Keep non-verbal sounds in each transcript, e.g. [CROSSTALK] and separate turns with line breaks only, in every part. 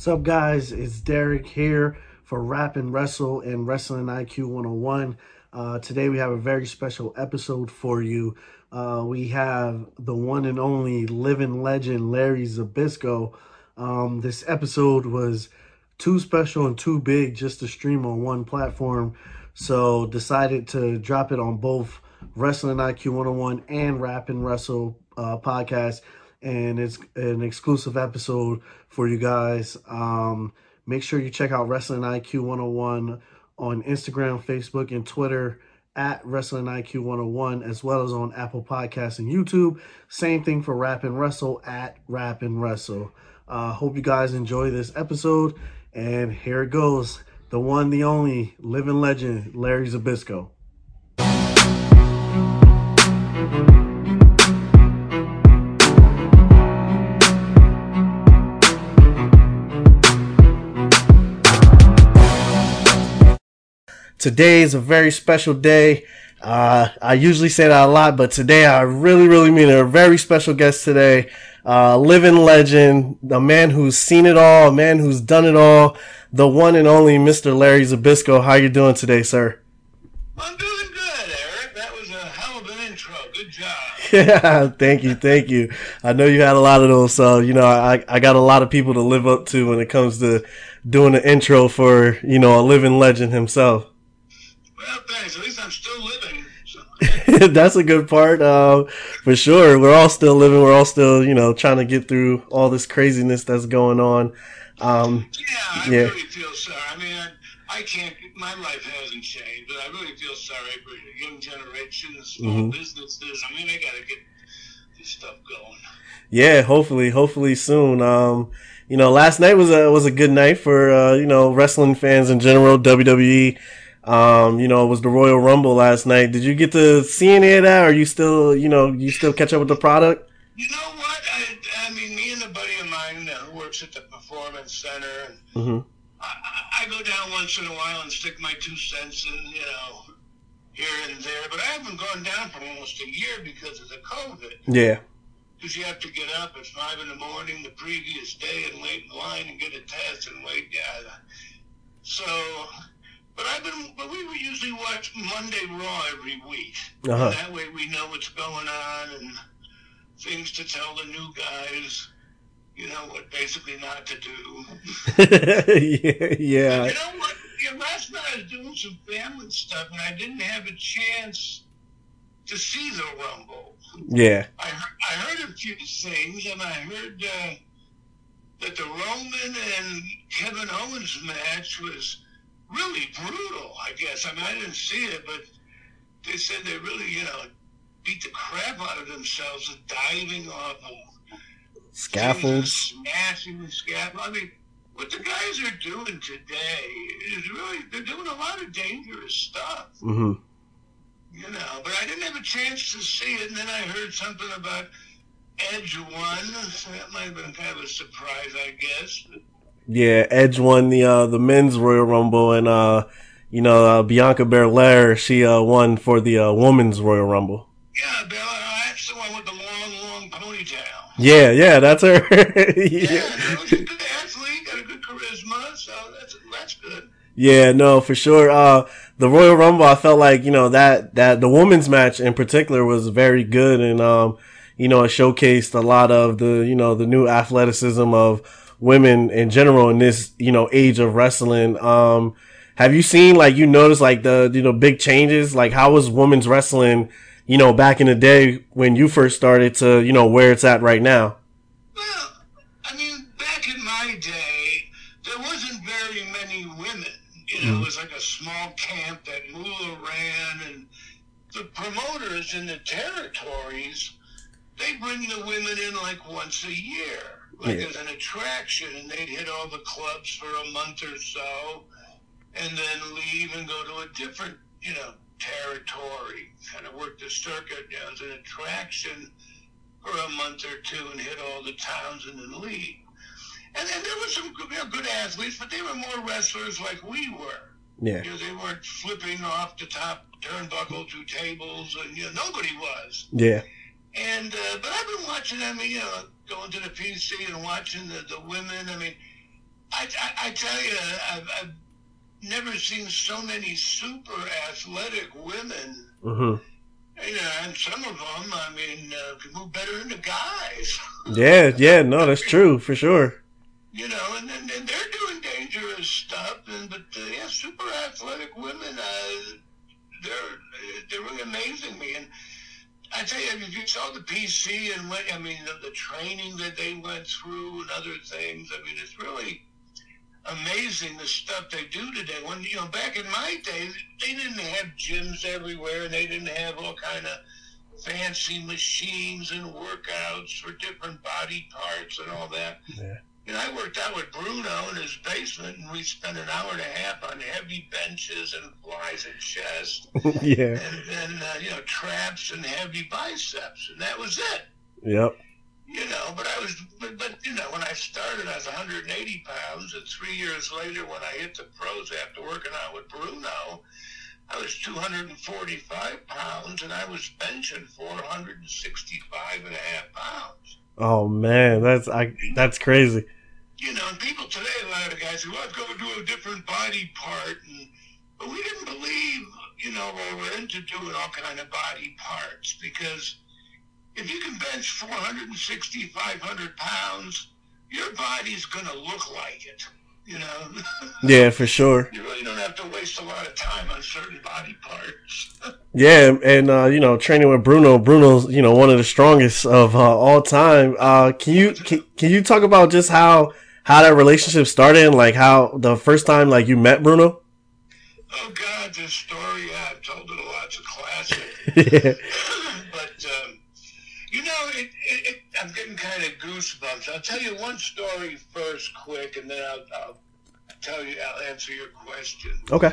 What's up, guys? It's Derrick here for Rap and Wrestle and Wrestling IQ 101. Uh, today we have a very special episode for you. Uh, we have the one and only living legend Larry Zbyszko. Um, this episode was too special and too big just to stream on one platform, so decided to drop it on both Wrestling IQ 101 and Rap and Wrestle uh, podcast and it's an exclusive episode for you guys. Um, make sure you check out Wrestling IQ 101 on Instagram, Facebook, and Twitter at Wrestling IQ 101, as well as on Apple Podcasts and YouTube. Same thing for Rap and Wrestle at Rap and Wrestle. Uh, hope you guys enjoy this episode. And here it goes the one, the only living legend, Larry Zbyszko. Today is a very special day. Uh, I usually say that a lot, but today I really, really mean it. A very special guest today. Uh, living legend, a man who's seen it all, a man who's done it all, the one and only Mr. Larry Zbyszko. How you doing today, sir?
I'm doing good, Eric. That was a hell of an intro. Good job. [LAUGHS]
Yeah, thank you, thank you. I know you had a lot of those, so you know I I got a lot of people to live up to when it comes to doing the intro for you know a living legend himself.
Well, thanks. At least I'm still living. So. [LAUGHS]
That's a good part, uh, for sure. We're all still living. We're all still, you know, trying to get through all this craziness that's going on. Um,
yeah, I
yeah.
really feel sorry. I mean, I, I can't. My life hasn't changed, but I really feel sorry for the young generation, the small
Mhm.
businesses. I mean, they got to get this stuff going.
yeah, hopefully, hopefully soon. Um, you know, last night was a was a good night for uh, you know wrestling fans in general. WWE. Um, you know, it was the Royal Rumble last night. Did you get to see any of that? Or you still, you know, you still catch up with the product?
You know what? I, I mean, me and a buddy of mine who works at the Performance Center, and
hmm
I, I I go down once in a while and stick my two cents in, you know, here and there. But I haven't gone down for almost a year because of the COVID.
Yeah.
Because you have to get up at five in the morning the previous day and wait in line and get a test and wait. Yeah. So, but I've been, but we would usually watch Monday Raw every week.
Uh-huh.
That way we know what's going on and things to tell the new guys. You know what basically not to do.
yeah. [LAUGHS] Yeah.
You know what? Yeah, last night I was doing some family stuff and I didn't have a chance to see the Rumble.
Yeah.
I heard, I heard a few things, and I heard uh, that the Roman and Kevin Owens match was really brutal. I guess I mean I didn't see it, but they said they really, you know, beat the crap out of themselves and diving off of
Scaffolds.
smashing the scaffold. I mean, what the guys are doing today is really they're doing a lot of dangerous stuff.
hmm
You know, but I didn't have a chance to see it, and then I heard something about Edge won. So [LAUGHS] that might have been kind of a surprise, I guess.
Yeah, Edge won the uh, the men's Royal Rumble, and uh, you know uh, Bianca Belair she uh, won for the uh, women's Royal Rumble.
Yeah, uh, that's the one with the long, long ponytail.
Yeah, yeah, that's her. [LAUGHS]
Yeah,
yeah.
no, she's a good athlete, got a good charisma, so that's that's good.
yeah, no, for sure. Uh, the Royal Rumble, I felt like you know that that the women's match in particular was very good, and um, you know, it showcased a lot of the you know the new athleticism of women in general in this you know age of wrestling. Um, have you seen like you noticed like the you know big changes? Like how was women's wrestling? You know, back in the day when you first started to, you know, where it's at right now.
Well, I mean, back in my day, there wasn't very many women. You know, it was like a small camp that Moolah ran, and the promoters in the territories, they bring the women in like once a year, like
Yeah.
as an attraction, and they'd hit all the clubs for a month or so, and then leave and go to a different, you know, territory, kind of work the circuit you know, as an attraction for a month or two and hit all the towns in the league. And then there were some good, you know, good athletes, but they were more wrestlers like we were.
Yeah.
You know, they weren't flipping off the top turnbuckle through tables, and you know, nobody was.
Yeah.
And uh, but I've been watching. Mean, you know, going to the PC and watching the, the women. I mean, I I, I, tell you, I've, I've never seen so many super athletic women.
Mm-hmm.
You know, and some of them, I mean, uh, can move better than the guys. [LAUGHS]
Yeah, yeah, no, that's true for sure.
You know, and, and, and they're doing dangerous stuff, and but uh, yeah, super athletic women, uh, they're they're really amazing me. And I tell you, if you saw the PC and what I mean, the, the training that they went through and other things, I mean, it's really amazing the stuff they do today. When you know, back in my day, they didn't have gyms everywhere, and they didn't have all kind of fancy machines and workouts for different body parts and all that.
Yeah.
You know, I worked out with Bruno in his basement, and we spent an hour and a half on heavy benches and flies and chest, [LAUGHS]
yeah.
and then uh, you know traps and heavy biceps, and that was it.
Yep.
You know, but I was, but, but you know, when I started, I was 180 pounds, and three years later, when I hit the pros after working out with Bruno, I was 245 pounds, and I was benching 465 and a half pounds.
Oh man, that's I that's crazy.
You know, and people today, a lot of the guys say, "Well, let's go do a different body part," and but we didn't believe, you know, we're into doing all kind of body parts because if you can bench 460, 500 pounds, your body's going to look like it. You know. [LAUGHS]
Yeah, for sure.
you really don't have to waste a lot of time on certain body parts. [LAUGHS]
Yeah, and uh, you know, training with Bruno. Bruno's you know one of the strongest of uh, all time. Uh, can you can, can you talk about just how how that relationship started and like how the first time like you met Bruno?
oh God, this story, yeah, I've told it a lot. It's a classic. [LAUGHS]
yeah.
but um, you know, it, it, it, I'm getting kind of goosebumps. I'll tell you one story first, quick, and then I'll, I'll tell you. I'll answer your question.
Okay.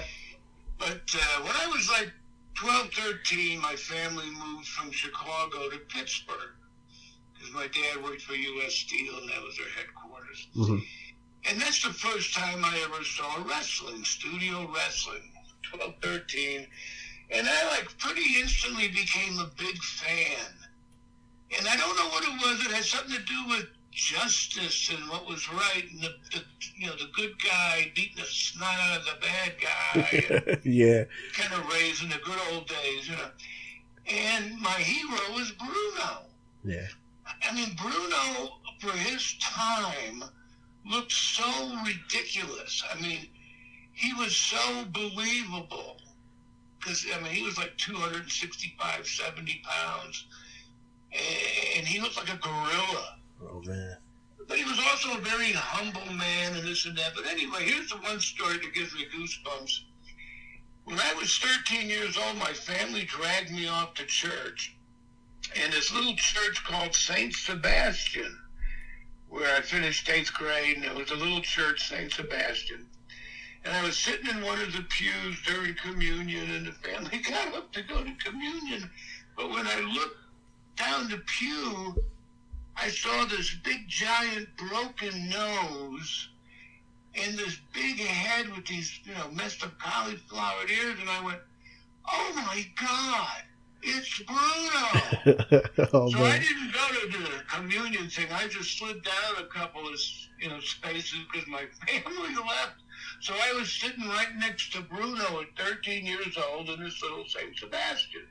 But uh, when I was like 12, 13, my family moved from Chicago to Pittsburgh because my dad worked for U.S. Steel, and that was their headquarters.
Mhm.
And that's the first time I ever saw wrestling, studio wrestling, 12, 13. And I like pretty instantly became a big fan. And I don't know what it was. It had something to do with justice and what was right, and the, the you know the good guy beating the snot out of the bad guy, [LAUGHS]
yeah.
kind of raised in the good old days, you know. And my hero was Bruno.
Yeah.
I mean, Bruno, for his time, looked so ridiculous. I mean, he was so believable. Because, I mean, he was like 265, 70 pounds. And he looked like a gorilla.
Oh man.
But he was also a very humble man and this and that. But anyway, here's the one story that gives me goosebumps. When I was 13 years old, my family dragged me off to church. And this little church called St. Sebastian, where I finished eighth grade, and it was a little church, St. Sebastian. And I was sitting in one of the pews during communion, and the family [LAUGHS] got up to go to communion. But when I looked down the pew, I saw this big, giant, broken nose and this big head with these, you know, messed up cauliflower ears, and I went, "Oh my God, it's Bruno!" [LAUGHS]
oh
so I didn't go to the communion thing. I just slid down a couple of, you know, spaces because my [LAUGHS] family left. So I was sitting right next to Bruno at 13 years old in this little St. Sebastian.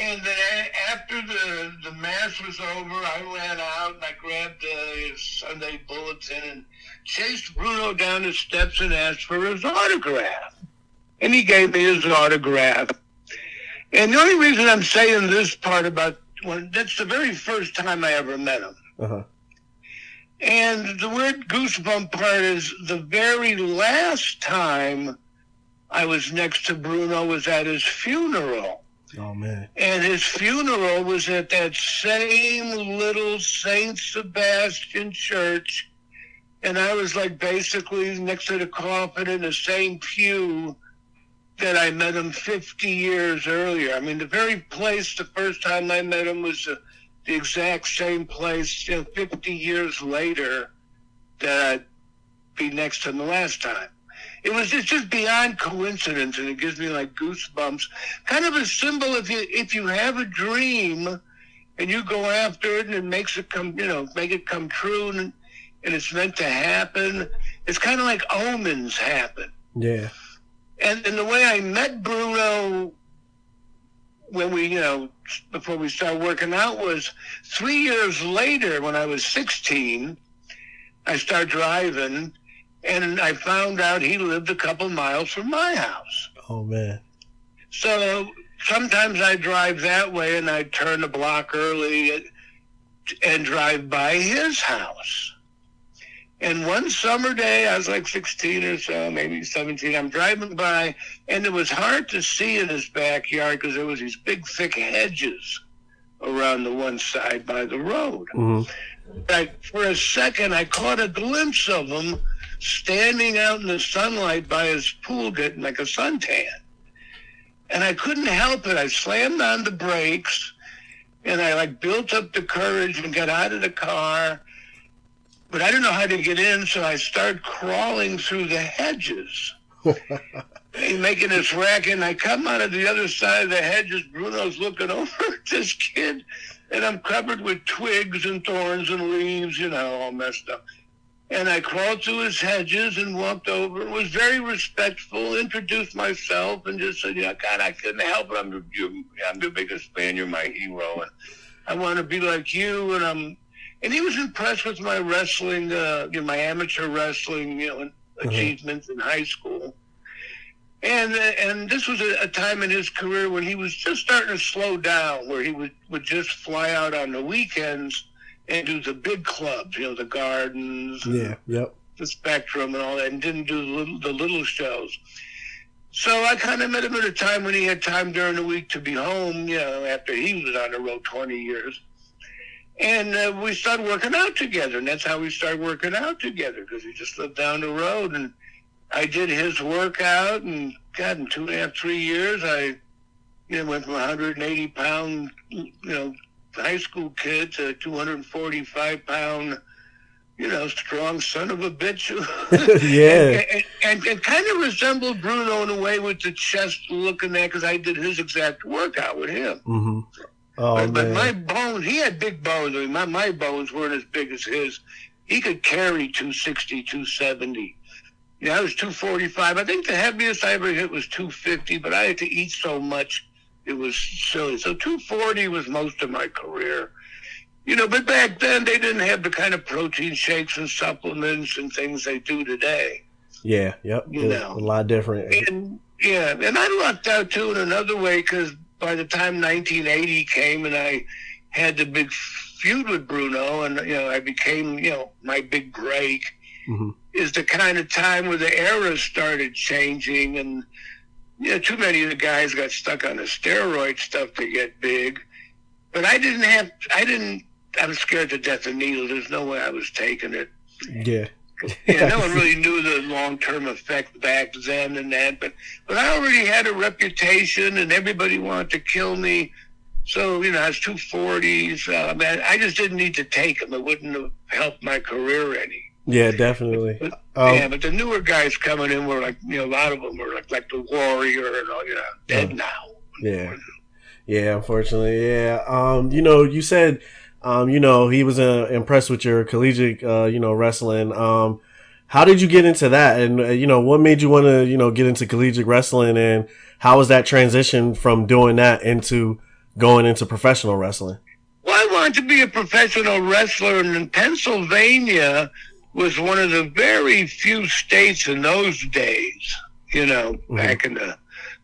And then after the, the mass was over, I ran out and I grabbed a Sunday bulletin and chased Bruno down the steps and asked for his autograph. And he gave me his autograph. And the only reason I'm saying this part about when that's the very first time I ever met him.
Uh-huh.
And the weird goosebump part is the very last time I was next to Bruno was at his funeral.
Oh man.
And his funeral was at that same little St. Sebastian church. And I was like basically next to the coffin in the same pew that I met him 50 years earlier. I mean, the very place the first time I met him was the, the exact same place, you know, 50 years later that I'd be next to him the last time. It was it's just beyond coincidence, and it gives me like goosebumps. Kind of a symbol if you if you have a dream and you go after it and it makes it come, you know, make it come true, and, and it's meant to happen. it's kind of like omens happen.
Yeah.
And, and the way I met Bruno when we, you know, before we started working out was three years later when I was 16, I started driving and I found out he lived a couple miles from my house.
Oh, man.
So sometimes I drive that way and I turn the block early and drive by his house. And one summer day, I was like 16 or so, maybe 17. I'm driving by, and it was hard to see in his backyard because there was these big, thick hedges around the one side by the road.
Mm-hmm.
Like for a second, I caught a glimpse of him standing out in the sunlight by his pool, getting like a suntan. And I couldn't help it. I slammed on the brakes, and I like built up the courage and got out of the car but I didn't know how to get in, so I started crawling through the hedges. [LAUGHS] making this racket, and I come out of the other side of the hedges. Bruno's looking [LAUGHS] over at this kid, and I'm covered with twigs and thorns and leaves, you know, all messed up. And I crawled through his hedges and walked over. Was very respectful. Introduced myself and just said, "You know, God, I couldn't help it. I'm your, I'm your biggest fan. You're my hero, and I want to be like you. And I'm and he was impressed with my wrestling, uh, you know, my amateur wrestling, you know, mm-hmm. achievements in high school. And uh, and this was a, a, time in his career when he was just starting to slow down, where he would, would just fly out on the weekends and do the big clubs, you know, the Gardens,
yeah, yep,
the Spectrum, and all that, and didn't do the little, the little shows. So I kind of met him at a time when he had time during the week to be home, you know, after he was on the road 20 years and uh, we started working out together, and that's how we started working out together because he just lived down the road, and I did his workout, and God, in two and a half, three years, I you know went from 180 pound, you know, high school kid a 245 pound, you know, strong son of a bitch. [LAUGHS] [LAUGHS]
yeah,
and, and, and, kind of resembled Bruno in a way with the chest looking there because I did his exact workout with him.
Mm-hmm.
Oh, but, but, my bones, he had big bones. I mean, my, my bones weren't as big as his. He could carry 260, 270. Yeah, I was 245. I think the heaviest I ever hit was 250, but I had to eat so much, it was silly. So 240 was most of my career. You know, but back then they didn't have the kind of protein shakes and supplements and things they do today.
Yeah, yep. You know, a lot different.
And, yeah, and I lucked out too in another way because by the time 1980 came and I had the big feud with Bruno and, you know, I became, you know, my big break mm-hmm. is the kind of time where the era started changing and, you know, too many of the guys got stuck on the steroid stuff to get big. But I didn't have, I didn't, I was scared to death of needles. There's no way I was taking it.
Yeah
yeah, no one really knew the long term effect back then and that, but but I already had a reputation, and everybody wanted to kill me. So you know, I was two forties. Uh, man, I just didn't need to take them. It wouldn't have helped my career any.
Yeah, definitely.
But, [LAUGHS] um, yeah, but the newer guys coming in were like, you know, a lot of them were like, like the Warrior and all, you know, dead uh, now.
Yeah, yeah. Unfortunately, yeah. Um, you know, you said um, you know, he was uh, impressed with your collegiate, uh, you know, wrestling. Um, how did you get into that? And, uh, you know, what made you want to, you know, get into collegiate wrestling and how was that transition from doing that into going into professional wrestling?
Well, I wanted to be a professional wrestler and in Pennsylvania was one of the very few states in those days, you know, mm-hmm. back in the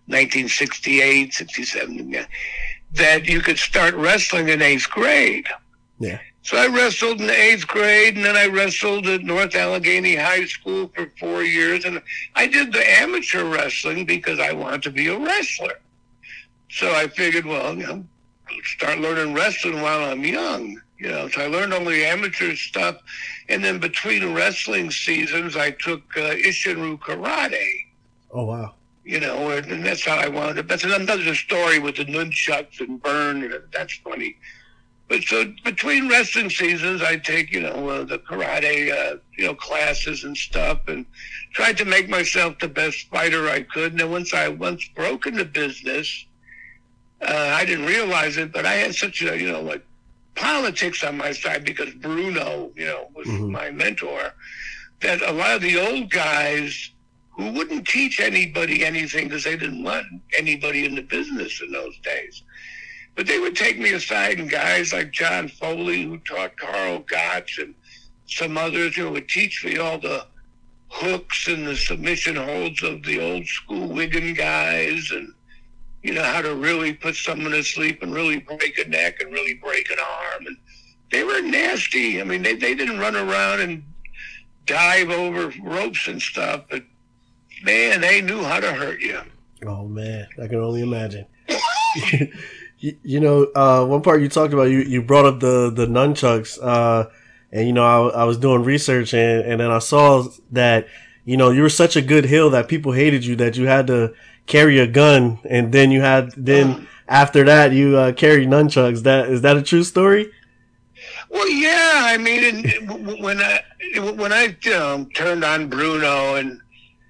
1968, 67, that you could start wrestling in eighth grade.
Yeah.
So I wrestled in the eighth grade, and then I wrestled at North Allegheny High School for four years, and I did the amateur wrestling because I wanted to be a wrestler. So I figured, well, you know, start learning wrestling while I'm young. You know, so I learned all the amateur stuff, and then between wrestling seasons, I took uh, Isshin-ryu karate.
Oh wow!
You know, and that's how I wanted it. That's another story with the nunchucks and burn. That's funny. But so between wrestling seasons, I take you know uh, the karate uh, you know classes and stuff, and tried to make myself the best fighter I could. And then once I once broke into business, uh, I didn't realize it, but I had such a you know like politics on my side because Bruno you know was mm-hmm. my mentor that a lot of the old guys who wouldn't teach anybody anything because they didn't want anybody in the business in those days. But they would take me aside, and guys like John Foley, who taught Karl Gotch, and some others, you know, would teach me all the hooks and the submission holds of the old school Wigan guys, and you know how to really put someone to sleep and really break a neck and really break an arm. And they were nasty. I mean, they they didn't run around and dive over ropes and stuff, but man, they knew how to hurt you.
Oh man, I can only imagine. [LAUGHS] you, you, know, uh, one part you talked about, you, you brought up the the nunchucks, uh, and you know, I, I was doing research and and then I saw that you know you were such a good heel that people hated you that you had to carry a gun, and then you had then uh, after that you uh, carry nunchucks. That is that a true story?
Well, yeah. I mean, when I when I um, turned on Bruno and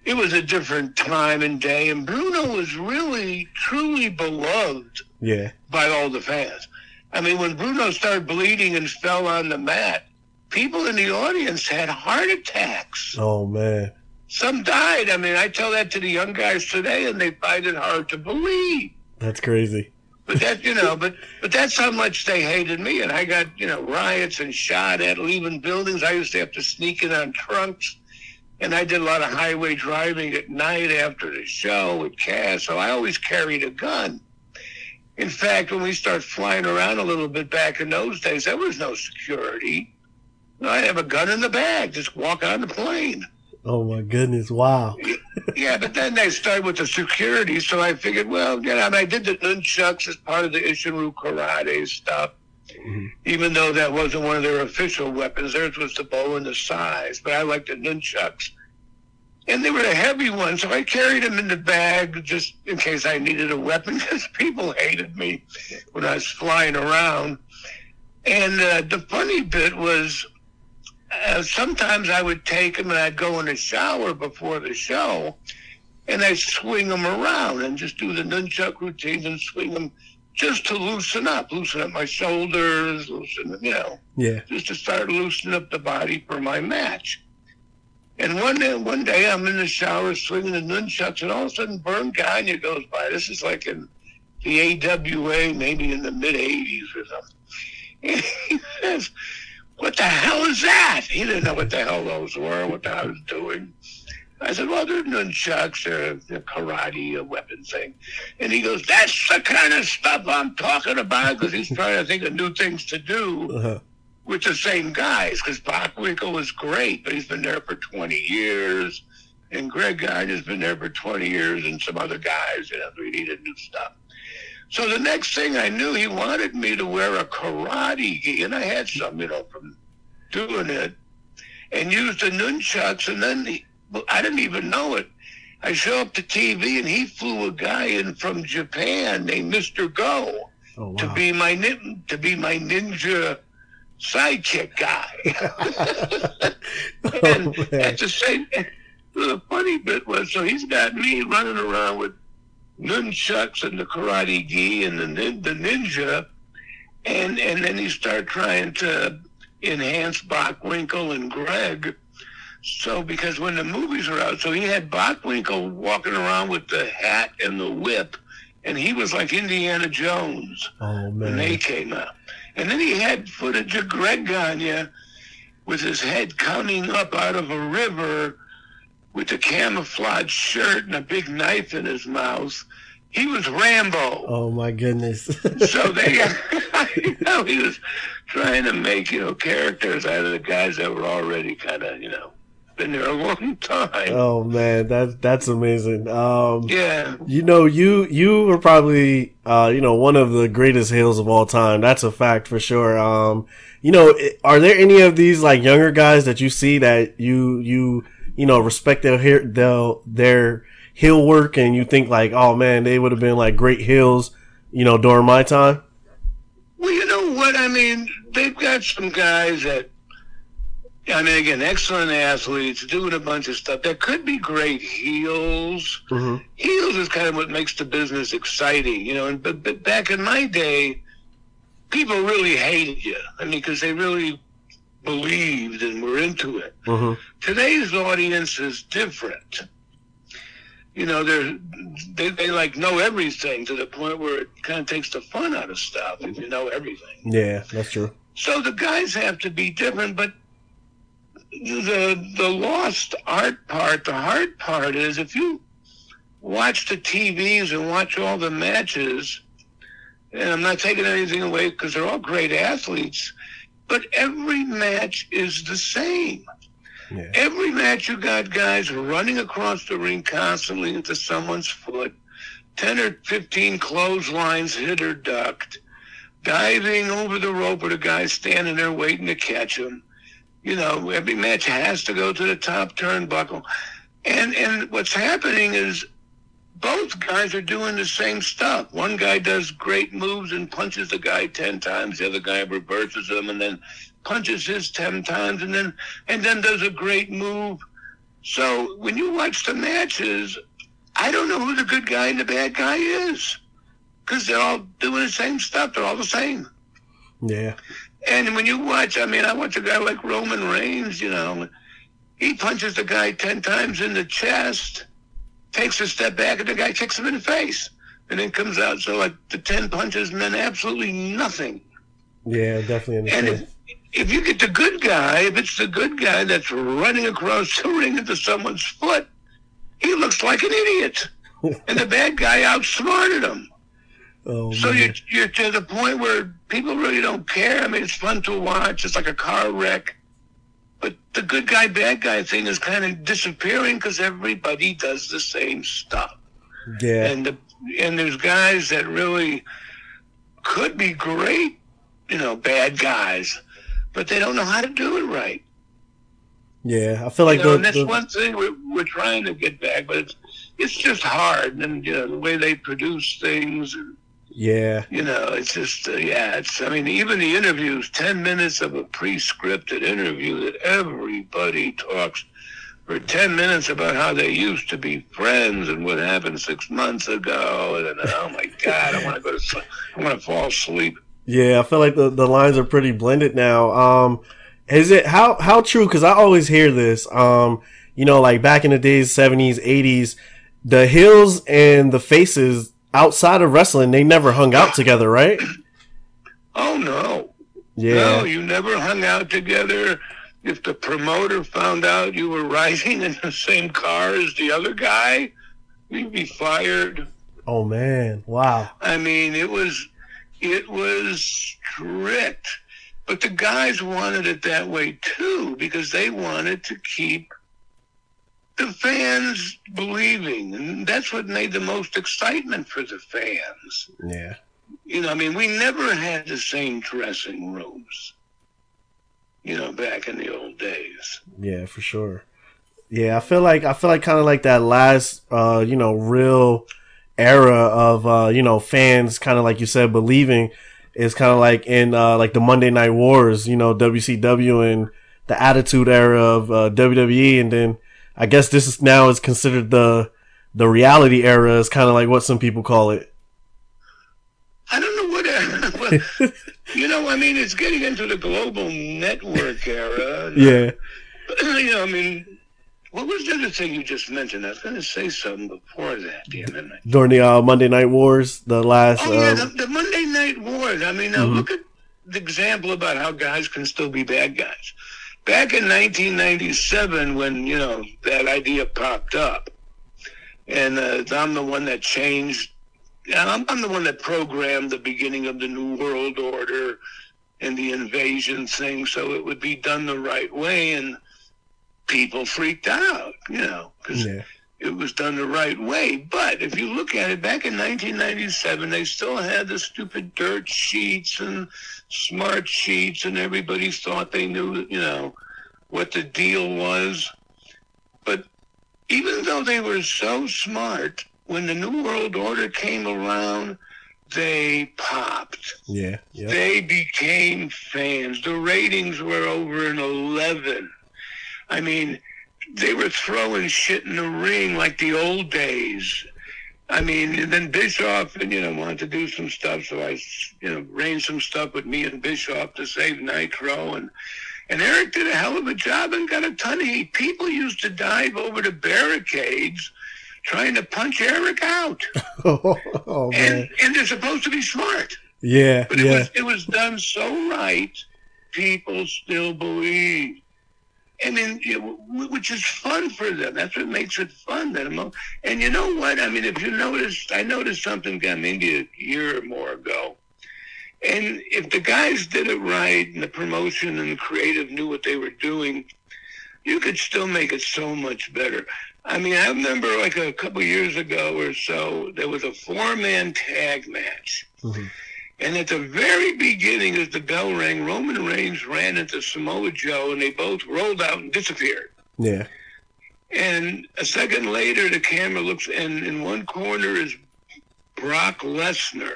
it was a different time and day, and Bruno was really, truly beloved
yeah.
by all the fans. I mean, when Bruno started bleeding and fell on the mat, people in the audience had heart attacks.
Oh, man.
Some died. I mean, I tell that to the young guys today, and they find it hard to believe.
That's crazy.
But that, you know, but but that's how much they hated me, and I got you know riots and shot at leaving buildings. I used to have to sneak in on trunks and I did a lot of highway driving at night after the show with Cass, so I always carried a gun. In fact, when we started flying around a little bit back in those days, there was no security. I'd have a gun in the bag, just walk on the plane.
Oh my goodness! Wow.
yeah, but then they started with the security, so I figured, well, you know, I, mean, I did the nunchucks as part of the Isshin-ryu karate stuff. Mm-hmm. Even though that wasn't one of their official weapons, theirs was the bo and the sais. But I liked the nunchucks, and they were the heavy ones, so I carried them in the bag just in case I needed a weapon. [LAUGHS] Because people hated me when I was flying around. And uh, the funny bit was, uh, sometimes I would take them and I'd go in the shower before the show, and I'd swing them around and just do the nunchuck routines and swing them just to loosen up, loosen up my shoulders, loosen, you know,
yeah,
just to start loosening up the body for my match. And one day, one day I'm in the shower swinging the nunchucks, and all of a sudden, Verne Gagne goes by. This is like in the AWA, maybe in the mid '80s or something. [LAUGHS] And he says, "What the hell is that?" He didn't know what the hell those were, what the hell I was doing. I said, well, they're nunchucks, they're, they're karate, a weapon thing. And he goes, that's the kind of stuff I'm talking about because he's trying to think of new things to do uh-huh. with the same guys because Bockwinkel was great, but he's been there for 20 years. And Greg Gagne has been there for 20 years and some other guys, you know, we needed new stuff. So the next thing I knew, he wanted me to wear a karate gi, and I had some, you know, from doing it, and used the nunchucks, and then he, I didn't even know it. I show up to TV and he flew a guy in from Japan named Mr. Go oh, wow. to be my to be my ninja sidekick guy. [LAUGHS] and oh, at the same, the funny bit was, so he's got me running around with nunchucks and the karate gi and the the ninja, and and then he started trying to enhance Bockwinkel and Greg. So because when the movies were out, so he had Bockwinkel walking around with the hat and the whip, and he was like Indiana Jones
oh,
when they came out. And then he had footage of Greg Gagne with his head coming up out of a river with a camouflage shirt and a big knife in his mouth. He was Rambo.
Oh my goodness!
so they, [LAUGHS] you know, he was trying to make you know characters out of the guys that were already kind of you know been there a long time.
Oh man, that's that's amazing. Um,
yeah,
you know, you you were probably uh, you know one of the greatest heels of all time. That's a fact for sure. Um, you know, are there any of these like younger guys that you see that you you you know respect their their their heel work and you think like, oh man, they would have been like great heels, you know, during my time?
Well, you know what I mean. They've got some guys that I mean, again, excellent athletes doing a bunch of stuff. There could be great heels. Mm-hmm. Heels is kind of what makes the business exciting, you know. And but, but back in my day, people really hated you. I mean, because they really believed and were into it.
Mhm.
Today's audience is different. You know, they're, they they like know everything to the point where it kind of takes the fun out of stuff if you know everything.
Yeah, that's true.
So the guys have to be different, but the the lost art part, the hard part is if you watch the TVs and watch all the matches, and I'm not taking anything away because they're all great athletes, but every match is the same.
Yeah.
Every match you got guys running across the ring constantly into someone's foot, 10 or 15 clotheslines hit or ducked, diving over the rope with a guy standing there waiting to catch him. You know, every match has to go to the top turnbuckle. And and what's happening is both guys are doing the same stuff. One guy does great moves and punches the guy ten times. The other guy reverses him and then punches his ten times and then and then does a great move. So when you watch the matches, I don't know who the good guy and the bad guy is because they're all doing the same stuff. They're all the same.
Yeah.
And when you watch, I mean, I watch a guy like Roman Reigns, you know, he punches the guy 10 times in the chest, takes a step back, and the guy kicks him in the face. And then comes out, so like the 10 punches meant absolutely nothing.
Yeah, definitely
And if, if you get the good guy, if it's the good guy that's running across the ring into someone's foot, he looks like an idiot. [LAUGHS] and the bad guy outsmarted him.
oh,
So
man.
you're, you're to the point where people really don't care. I mean, it's fun to watch. It's like a car wreck. But the good guy, bad guy thing is kind of disappearing because everybody does the same stuff.
yeah.
And the, and there's guys that really could be great, you know, bad guys, but they don't know how to do it right.
Yeah. I feel like
you know,
the,
and that's
the-
one thing we're, we're trying to get back, but it's it's just hard. And you know, the way they produce things. And,
yeah.
You know, it's just, uh, yeah, it's, I mean, even the interviews, 10 minutes of a pre scripted interview that everybody talks for 10 minutes about how they used to be friends and what happened six months ago. And then, oh my God, I want to go to sleep. I want to fall asleep.
Yeah, I feel like the, the lines are pretty blended now. Um, is it how how true? Because I always hear this. Um, you know, like back in the days, seventies, eighties, the heels and the faces outside of wrestling, they never hung out together, right? [COUGHS]
Oh no.
Yeah,
No, you never hung out together. If the promoter found out you were riding in the same car as the other guy, you'd be fired.
Oh man, wow.
I mean, it was it was strict, but the guys wanted it that way too because they wanted to keep the fans believing, and that's what made the most excitement for the fans.
Yeah,
You know, I mean, we never had the same dressing rooms. You know, back in the old days.
yeah, for sure. Yeah, I feel like I feel like kind of like that last, uh, you know, real era of uh, you know fans, kind of like you said, believing is kind of like in uh, like the Monday Night Wars, you know, WCW and the Attitude Era of uh, WWE, and then I guess this is now is considered the the reality era, is kind of like what some people call it.
I don't know what, [LAUGHS] what you know. I mean, it's getting into the global network era. [LAUGHS]
Yeah, [LAUGHS]
you know, I mean, what was the other thing you just mentioned? I was going to say something before that, damn it.
during the uh, Monday Night Wars, the last.
Oh, yeah, the,
um,
the Monday Night Wars. I mean, now
Mhm.
look at the example about how guys can still be bad guys. Back in 1997, when, you know, that idea popped up, and uh, I'm the one that changed, and I'm, I'm the one that programmed the beginning of the New World Order and the invasion thing so it would be done the right way, and people freaked out, you know, because
yeah,
it was done the right way. But if you look at it, back in 1997, they still had the stupid dirt sheets and smart sheets, and everybody thought they knew, you know, what the deal was. But even though they were so smart, when the New World Order came around, they popped.
yeah, yeah,
They became fans. The ratings were over an 11. I mean, they were throwing shit in the ring like the old days. I mean, and then Bischoff, and you know, wanted to do some stuff, so I, you know, arranged some stuff with me and Bischoff to save Nitro, and And Eric did a hell of a job and got a ton of heat. People used to dive over the barricades trying to punch Eric out. [LAUGHS]
oh, oh
and, and they're supposed to be smart.
Yeah,
But it
yeah.
was it was done so right, people still believe. I mean, you know, which is fun for them. That's what makes it fun. That and you know what? I mean, if you noticed, I noticed something uh, maybe a year or more ago. And if the guys did it right, and the promotion and the creative knew what they were doing, you could still make it so much better. I mean, I remember like a couple years ago or so, there was a four-man tag match.
Mhm.
And at the very beginning, as the bell rang, Roman Reigns ran into Samoa Joe, and they both rolled out and disappeared.
Yeah.
And a second later, the camera looks, and in one corner is Brock Lesnar.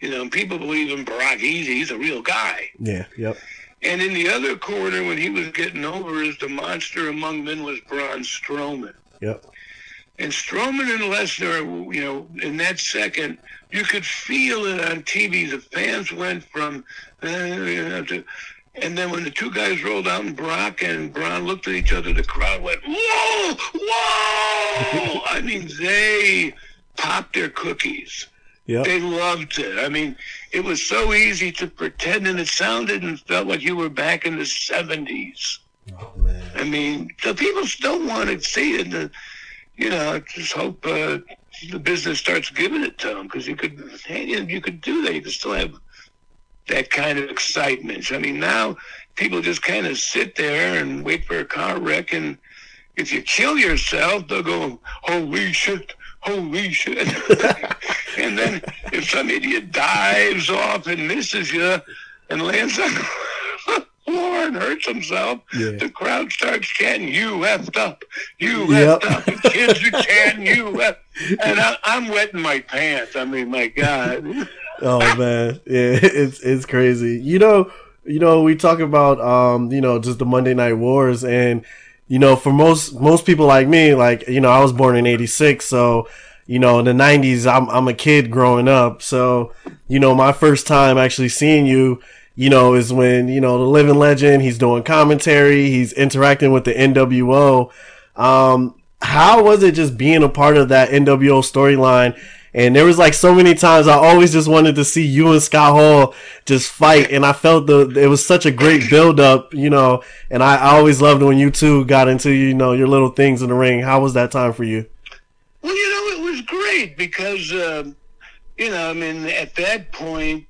You know, people believe in Brock. He's, he's a real guy.
Yeah. Yep.
And in the other corner, when he was getting over, is the monster among men was Braun Strowman.
Yep.
And Strowman and Lesnar, you know, in that second, you could feel it on TV. The fans went from, uh, you know, to, and then when the two guys rolled out and Brock and Braun looked at each other, the crowd went, whoa, whoa! [LAUGHS] I mean, they popped their cookies.
Yep.
They loved it. I mean, it was so easy to pretend, and it sounded and felt like you were back in the 70s.
Oh man.
I mean, the people still want to see it. And, you know, I just hope uh, the business starts giving it to them because you could, you, you could do that. You could still have that kind of excitement. I mean, now people just kind of sit there and wait for a car wreck, and if you kill yourself, they'll go, "Holy shit! Holy shit!" [LAUGHS] and then if some idiot dives off and misses you and lands on [LAUGHS] and hurts himself,
Yeah.
the crowd starts chanting, "You effed up! You
Yep.
effed up!" The kids are chanting, "You effed," and I, I'm wetting my pants. I mean, my God.
Oh man, yeah, [LAUGHS] it's it's crazy. You know, you know, we talk about um, you know, just the Monday Night Wars, and you know, for most most people like me, like you know, I was born in '86, so you know, in the '90s, I'm I'm a kid growing up, so you know, my first time actually seeing you. You know, is when, you know, the living legend, he's doing commentary, he's interacting with the NWO. Um, how was it just being a part of that NWO storyline? And there was like so many times I always just wanted to see you and Scott Hall just fight, and I felt the it was such a great build up, you know. And I, I always loved when you two got into you know your little things in the ring. How was that time for you?
Well, you know, it was great because, um, you know, I mean, at that point,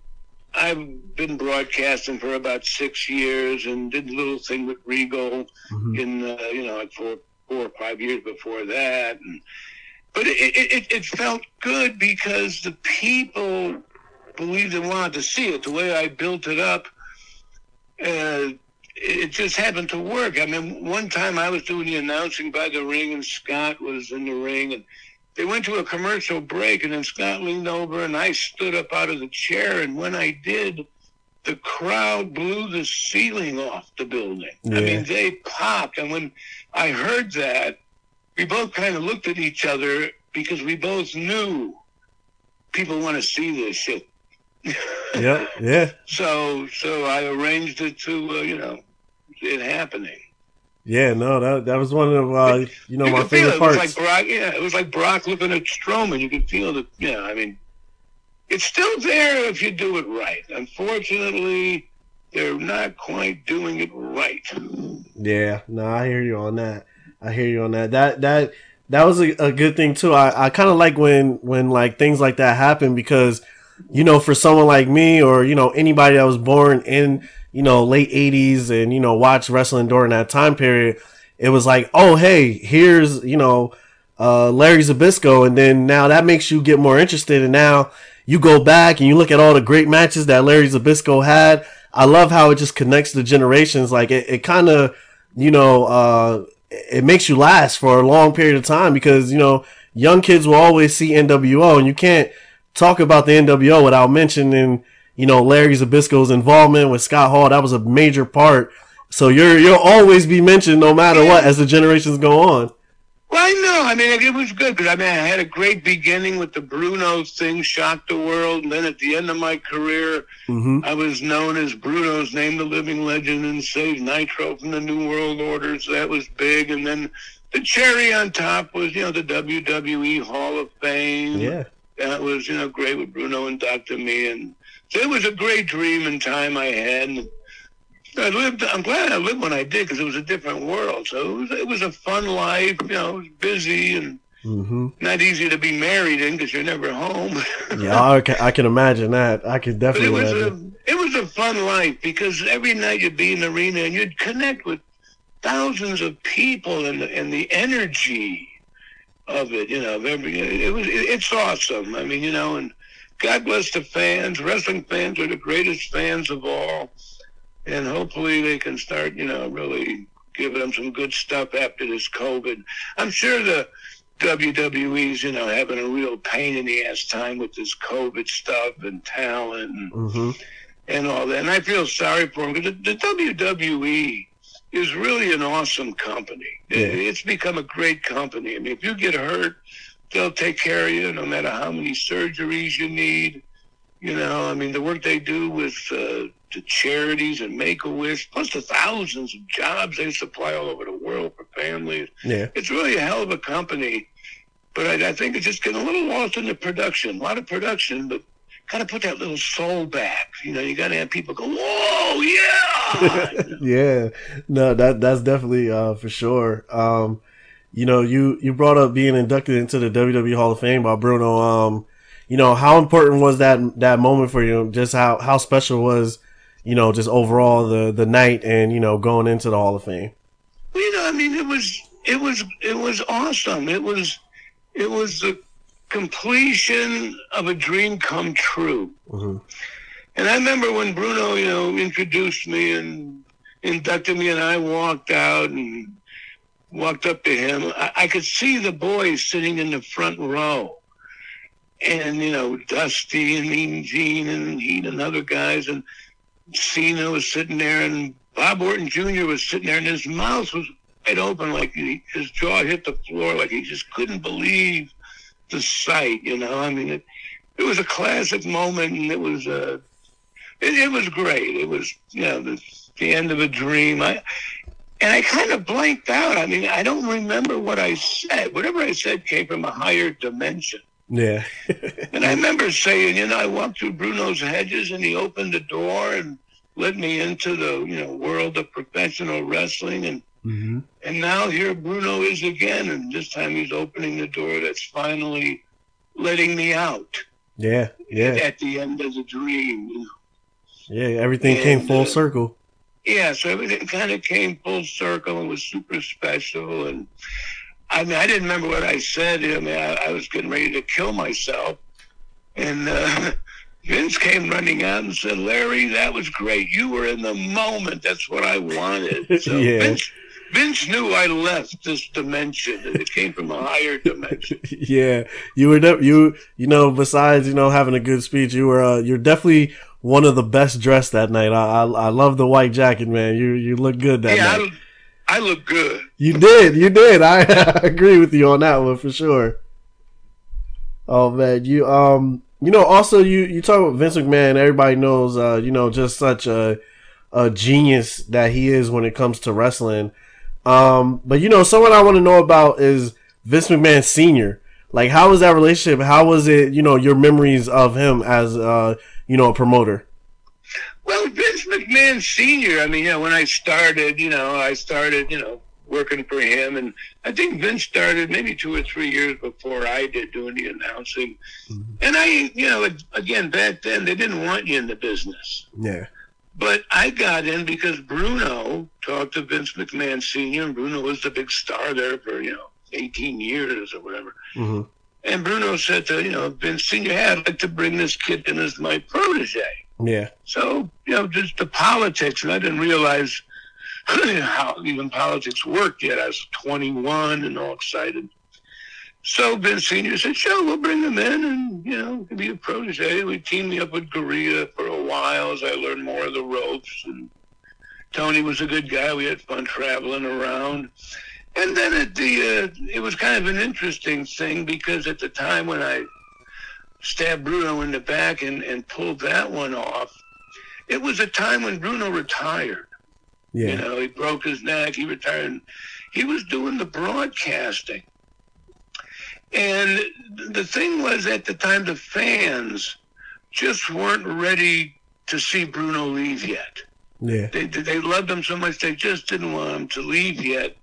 I've been broadcasting for about six years and did a little thing with Regal
Mhm.
in, uh, you know, like four, four or five years before that. And, but it, it, it, it felt good because the people believed and wanted to see it. The way I built it up, uh, it just happened to work. I mean, one time I was doing the announcing by the ring, and Scott was in the ring, and they went to a commercial break, and then Scott leaned over, and I stood up out of the chair, and when I did, the crowd blew the ceiling off the building. I mean, they popped, and when I heard that, we both kind of looked at each other because we both knew people want to see this shit.
Yeah, [LAUGHS] yeah,
So, so I arranged it to, uh, you know, it happening.
Yeah. No, that that was one of uh, you know
you
my favorite
it. It
parts.
was like Brock. Yeah, it was like Brock looking at Strowman. You could feel that. Yeah, I mean, it's still there if you do it right. Unfortunately, they're not quite doing it right.
Yeah, no, I hear you on that. I hear you on that. That that that was a, a good thing too. I, I kind of like when when like things like that happen because you know for someone like me or you know anybody that was born in you know late 80s and you know watched wrestling during that time period it was like oh hey here's you know uh Larry Zbyszko. And then now that makes you get more interested. And now you go back and you look at all the great matches that Larry Zbyszko had. I love how it just connects the generations. Like it, it kind of you know uh it makes you last for a long period of time because you know young kids will always see NWO and you can't talk about the NWO without mentioning you know Larry Zbyszko's involvement with Scott Hall that was a major part so you're you'll always be mentioned no matter what as the generations go on
Well, I know. I mean, it was good because I mean, I had a great beginning with the Bruno thing, shocked the world, and then at the end of my career,
Mm-hmm.
I was known as Bruno's Name the Living Legend and saved Nitro from the New World Order, so that was big. And then the cherry on top was, you know, the WWE Hall of Fame.
Yeah.
That was, you know, great with Bruno and Dr. me, and so it was a great dream and time I had. And I lived. I'm glad I lived when I did because it was a different world. So it was, it was a fun life. You know, it was busy and
Mm-hmm.
not easy to be married in because you're never home. [LAUGHS]
Yeah, I can, I can imagine that. I can
But it
definitely
was
imagine.
a it was a fun life because every night you'd be in the arena and you'd connect with thousands of people and the, and the energy of it. You know, every it was it's awesome. I mean, you know, and God bless the fans. Wrestling fans are the greatest fans of all, and hopefully they can start. You know, really giving them some good stuff after this COVID. I'm sure the WWE's, you know, having a real pain in the ass time with this COVID stuff and talent and,
Mm-hmm.
and all that. And I feel sorry for them because the, the WWE is really an awesome company.
Yeah.
It's become a great company. I mean, if you get hurt, they'll take care of you no matter how many surgeries you need. You know, I mean, the work they do with uh, the charities and Make a Wish, plus the thousands of jobs they supply all over the world for families
Yeah.
it's really a hell of a company, but I, I think it's just getting a little lost in the production. A lot of production, but got to put that little soul back. You know, you got to have people go, "Whoa, yeah!" [LAUGHS]
yeah, no, that that's definitely uh, for sure. Um, you know, you you brought up being inducted into the WWE Hall of Fame by Bruno. Um, you know, how important was that that moment for you? Just how how special was, you know, just overall the the night and you know going into the Hall of Fame.
Well, you know, I mean, it was it was it was awesome. It was it was the completion of a dream come true.
hmm
And I remember when Bruno, you know, introduced me and inducted me, and I walked out and walked up to him. I, I could see the boys sitting in the front row. And, you know, Dusty and Mean Gene and he and other guys. And Cena was sitting there, and Bob Orton Jr. was sitting there, and his mouth was wide open, like he, his jaw hit the floor, like he just couldn't believe the sight, you know. I mean, it, it was a classic moment, and it was uh, it, it was great. It was you know the the end of a dream. I and I kind of blanked out. I mean, I don't remember what I said. Whatever I said came from a higher dimension.
Yeah, [LAUGHS]
And I remember saying, you know, I walked through Bruno's hedges, and he opened the door and let me into the you know world of professional wrestling, and
hmm
and now here Bruno is again, and this time he's opening the door that's finally letting me out
yeah, yeah,
at the end of the dream. You know?
yeah. Everything came full
uh,
circle.
yeah, so everything kind of came full circle and was super special. And I mean, I didn't remember what I said. I mean, I, I was getting ready to kill myself. And uh, [LAUGHS] Vince came running out and said, Larry, that was great. You were in the moment. That's what I wanted. So [LAUGHS]
Yeah.
Vince, Vince knew I left this dimension and it came from a higher dimension. [LAUGHS]
yeah, you were de- you you know besides you know having a good speech, you were uh, you're definitely one of the best dressed that night. I, I I love the white jacket, man. You you look good that
yeah,
night.
I, I look good.
You did, you did. [LAUGHS] I, agree with you on that one for sure. Oh man, you um, you know, also you you talk about Vince McMahon. Everybody knows, uh, you know, just such a a genius that he is when it comes to wrestling. Um, but you know, someone I want to know about is Vince McMahon Senior. Like, how was that relationship? How was it? You know, your memories of him as uh, you know, a promoter.
Well, Vince McMahon Sr., I mean, you know, when I started, you know, I started, you know, working for him. And I think Vince started maybe two or three years before I did doing the announcing. And I, you know, again, back then, they didn't want you in the business.
Yeah.
But I got in because Bruno talked to Vince McMahon Sr., and Bruno was the big star there for, you know, 18 years or whatever.
hmm
And Bruno said to, you know, Vince Sr., hey, I'd like to bring this kid in as my protege.
Yeah.
So, you know, just the politics, and I didn't realize [LAUGHS] how even politics worked yet. I was 21 and all excited. So Vince Sr. said, sure, we'll bring him in and, you know, be a protege. We teamed me up with Garea for a while as I learned more of the ropes. And Tony was a good guy. We had fun traveling around. And then at the, uh, it was kind of an interesting thing because at the time when I stabbed Bruno in the back and, and pulled that one off, it was a time when Bruno retired.
Yeah.
You know, he broke his neck, he retired. He was doing the broadcasting. And the thing was, at the time, the fans just weren't ready to see Bruno leave yet.
Yeah.
They, they loved him so much, they just didn't want him to leave yet.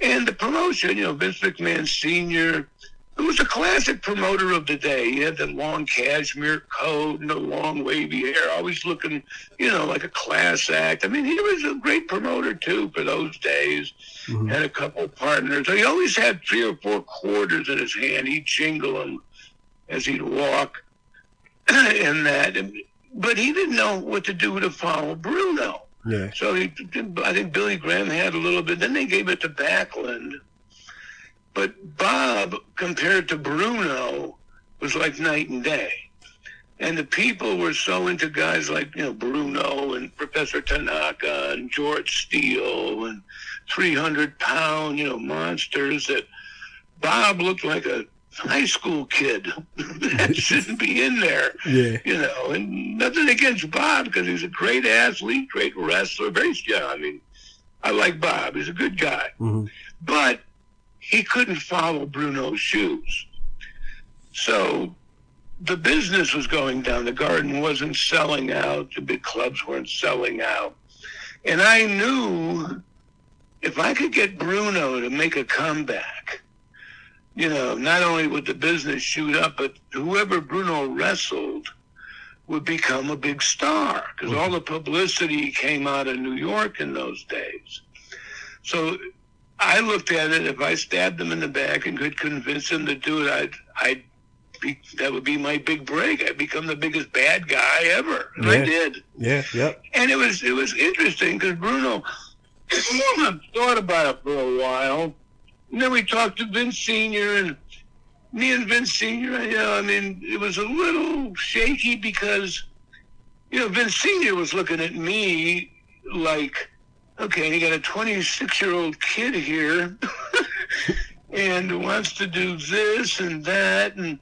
And the promotion, you know, Vince McMahon Sr., who was a classic promoter of the day. He had the long cashmere coat and the long wavy hair, always looking, you know, like a class act. I mean, he was a great promoter too for those days.
Mhm.
Had a couple partners. He always had three or four quarters in his hand. He'd jingle them as he'd walk, [CLEARS THROAT] in that. But he didn't know what to do to follow Bruno.
Yeah.
So he, I think Billy Graham had a little bit. Then they gave it to Backlund. But Bob, compared to Bruno, was like night and day. And the people were so into guys like, you know, Bruno and Professor Tanaka and George Steele and 300 pound, you know, monsters that Bob looked like a high school kid [LAUGHS] that [LAUGHS] shouldn't be in there
Yeah.
you know, and nothing against Bob because he's a great athlete, great wrestler, very yeah. I mean, I like Bob; he's a good guy,
hmm
but he couldn't follow Bruno's shoes. So the business was going down. The garden wasn't selling out. The big clubs weren't selling out, and I knew if I could get Bruno to make a comeback. You know, not only would the business shoot up, but whoever Bruno wrestled would become a big star because all the publicity came out of New York in those days. So I looked at it. If I stabbed him in the back and could convince him to do it, I'd, I'd be, that would be my big break. I'd become the biggest bad guy ever, and I did.
Yeah. Yep.
And it was it was interesting because Bruno thought about it for a while. And then we talked to Vince Senior, and me and Vince Senior. You know, I mean, it was a little shaky because you know Vince Senior was looking at me like, okay, you got a 26 year old kid here, [LAUGHS] and wants to do this and that, and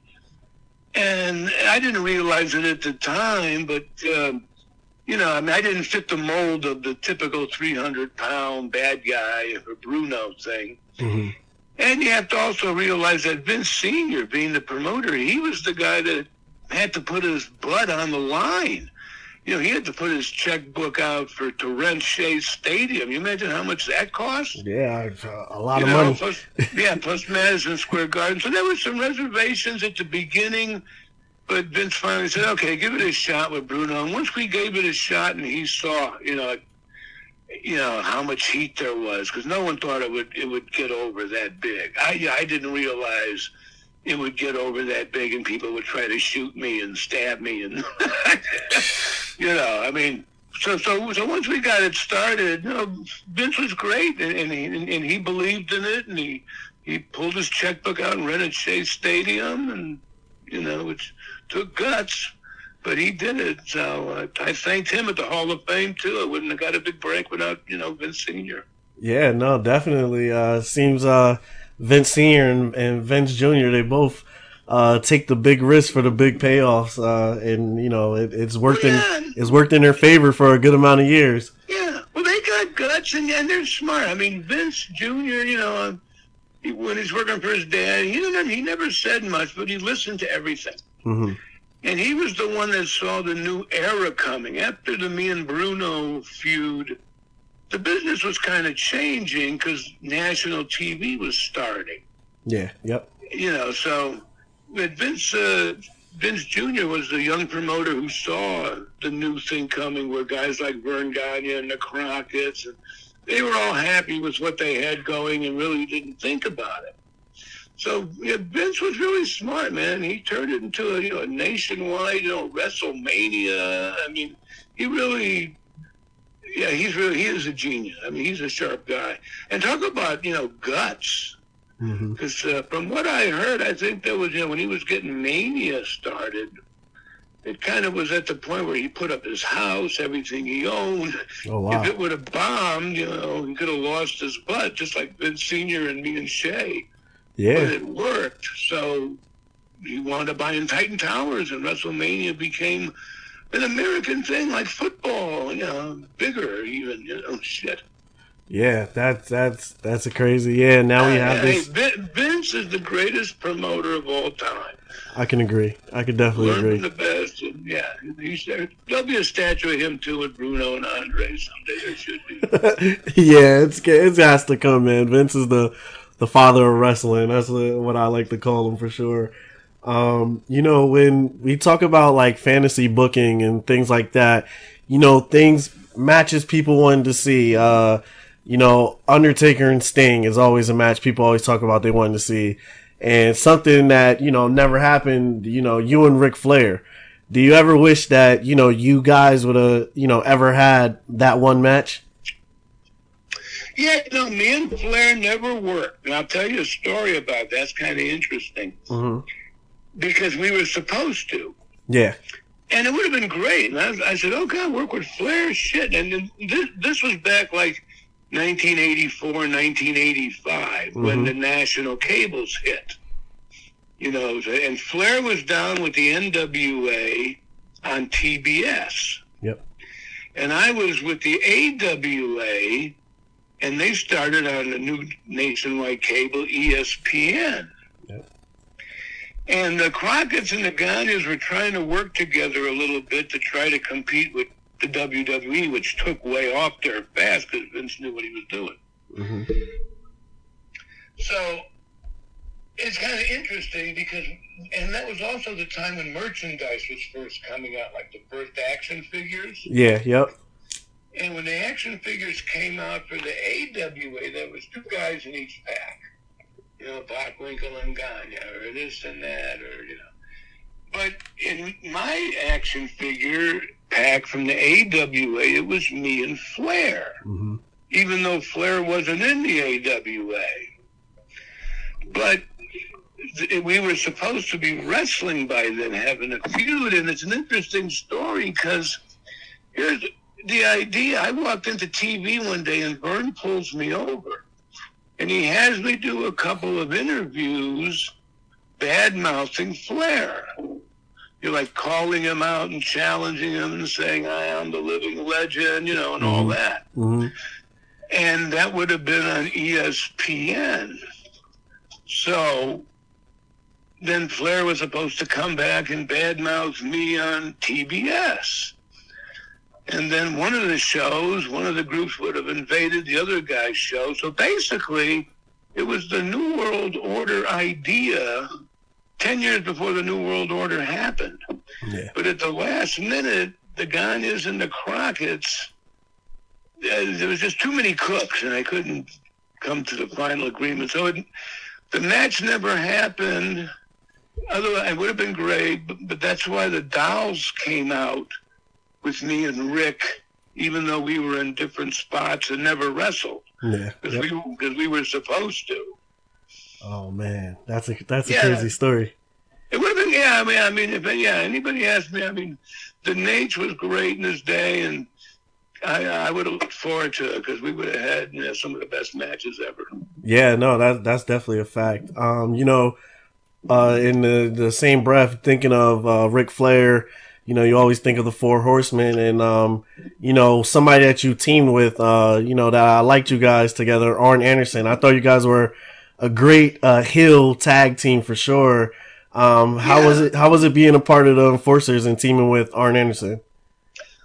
and I didn't realize it at the time, but. Um, you know, I mean, I didn't fit the mold of the typical 300 pound bad guy or Bruno thing.
hmm
And you have to also realize that Vince Sr., being the promoter, he was the guy that had to put his butt on the line. You know, he had to put his checkbook out for to rent Shea Stadium. You imagine how much that cost?
Yeah. it's, A lot
You
of
know,
money.
Plus, yeah, plus Madison Square Garden. So there were some reservations at the beginning, but Vince finally said, "Okay, give it a shot with Bruno." And once we gave it a shot, and he saw, you know, you know how much heat there was, because no one thought it would it would get over that big. I I didn't realize it would get over that big, and people would try to shoot me and stab me, and [LAUGHS] you know, I mean. So, so, so once we got it started, you know, Vince was great, and, and he and, and he believed in it, and he he pulled his checkbook out and rented Shea Stadium, and you know, which took guts, but he did it. So uh, I thanked him at the Hall of Fame too. I wouldn't have got a big break without you know Vince Senior.
Yeah, no, definitely. Uh, seems uh, Vince Senior and, and Vince Junior they both uh, take the big risk for the big payoffs, uh, and you know it, it's worked in
Yeah.
it's worked in their favor for a good amount of years.
Yeah, well, they got guts and, and they're smart. I mean, Vince Jr., you know, um, he, when he's working for his dad, he didn't, he never said much, but he listened to everything.
hmm
And he was the one that saw the new era coming. After the me and Bruno feud, the business was kind of changing because national TV was starting.
Yeah. Yep.
You know, so Vince uh, Vince Jr. was the young promoter who saw the new thing coming, where guys like Verne Gagne and the Crockett's, and they were all happy with what they had going and really didn't think about it. So yeah, Vince was really smart, man. He turned it into a you know a nationwide you know WrestleMania. I mean, he really, yeah, he's really he is a genius. I mean, he's a sharp guy. And talk about you know guts. Because uh, from what I heard, I think there was, you know, when he was getting Mania started, it kind of was at the point where he put up his house, everything he owned.
Oh wow.
If it would have bombed, you know, he could have lost his butt, just like Vince Senior and me and Shea.
Yeah.
But it worked, so he wound up buying Titan Towers, and WrestleMania became an American thing, like football. You know, bigger even. You know, shit.
Yeah. That's that's that's a crazy. Yeah. Now we have this.
Vin- Vince is the greatest promoter of all time.
I can agree. I can definitely
Learn from
agree.
the best, and yeah, he's, there'll be a statue of him too with Bruno and Andre someday. There should be. [LAUGHS]
yeah, it's it has to come, man. Vince is the the father of wrestling. That's what what I like to call him for sure. Um, you know, when we talk about like fantasy booking and things like that, you know, things matches people wanted to see. Uh, you know, Undertaker and Sting is always a match people always talk about they wanted to see. And something that, you know, never happened, you know, you and Ric Flair. Do you ever wish that, you know, you guys would have, you know, ever had that one match?
Yeah, no, me and Flair never worked. And I'll tell you a story about that. That's kind of interesting
hmm
because we were supposed to.
Yeah.
And it would have been great. And I, I said, "Oh I'll work with Flair. Shit. And this, this was back like 1984, 1985 when
Mhm.
the national cables hit. You know, and Flair was down with the NWA on TBS.
Yep.
And I was with the AWA, and they started on the new nationwide cable ESPN.
Yep.
And the Crockett's and the Gagnes were trying to work together a little bit to try to compete with the WWE, which took way off there fast because Vince knew what he was doing.
hmm
So it's kind of interesting because, and that was also the time when merchandise was first coming out, like the first action figures.
Yeah. Yep.
And when the action figures came out for the AWA, there was two guys in each pack. You know, Bockwinkel and Gagne, or this and that, or, you know. But in my action figure pack from the AWA, it was me and Flair
hmm
even though Flair wasn't in the AWA. But th- we were supposed to be wrestling by then, having a feud, and it's an interesting story because here's the idea. I walked into TV one day, and Verne pulls me over, and he has me do a couple of interviews bad mouthing Flair. You're like calling him out and challenging him and saying, I am the living legend, you know, and all
Mhm.
that
hmm
and that would have been on ESPN. So then Flair was supposed to come back and badmouth me on TBS. And then one of the shows, one of the groups would have invaded the other guy's show. So basically, it was the New World Order idea 10 years before the New World Order happened.
Yeah.
But at the last minute, the Gagnes and the Crockett's, uh, there was just too many cooks, and I couldn't come to the final agreement. So it, the match never happened. Otherwise, it would have been great, but, but that's why the Dolls came out with me and Ric, even though we were in different spots and never wrestled
Yeah.
because
Yep.
we because we were supposed to.
Oh man, that's a that's a
Yeah.
crazy story.
It would have been, yeah. I mean, I mean, if yeah, anybody asked me, I mean, the Naitch was great in his day, and I, I would have looked forward to it because we would have had you know, some of the best matches ever.
Yeah, no, that that's definitely a fact. Um, you know, uh, in the the same breath, thinking of uh, Ric Flair, you know, you always think of the Four Horsemen, and um, you know, somebody that you teamed with, uh, you know, that I liked you guys together, Arn Anderson. I thought you guys were a great uh, heel tag team for sure. Um, how
Yeah.
was it? How was it being a part of the Enforcers and teaming with Arn Anderson?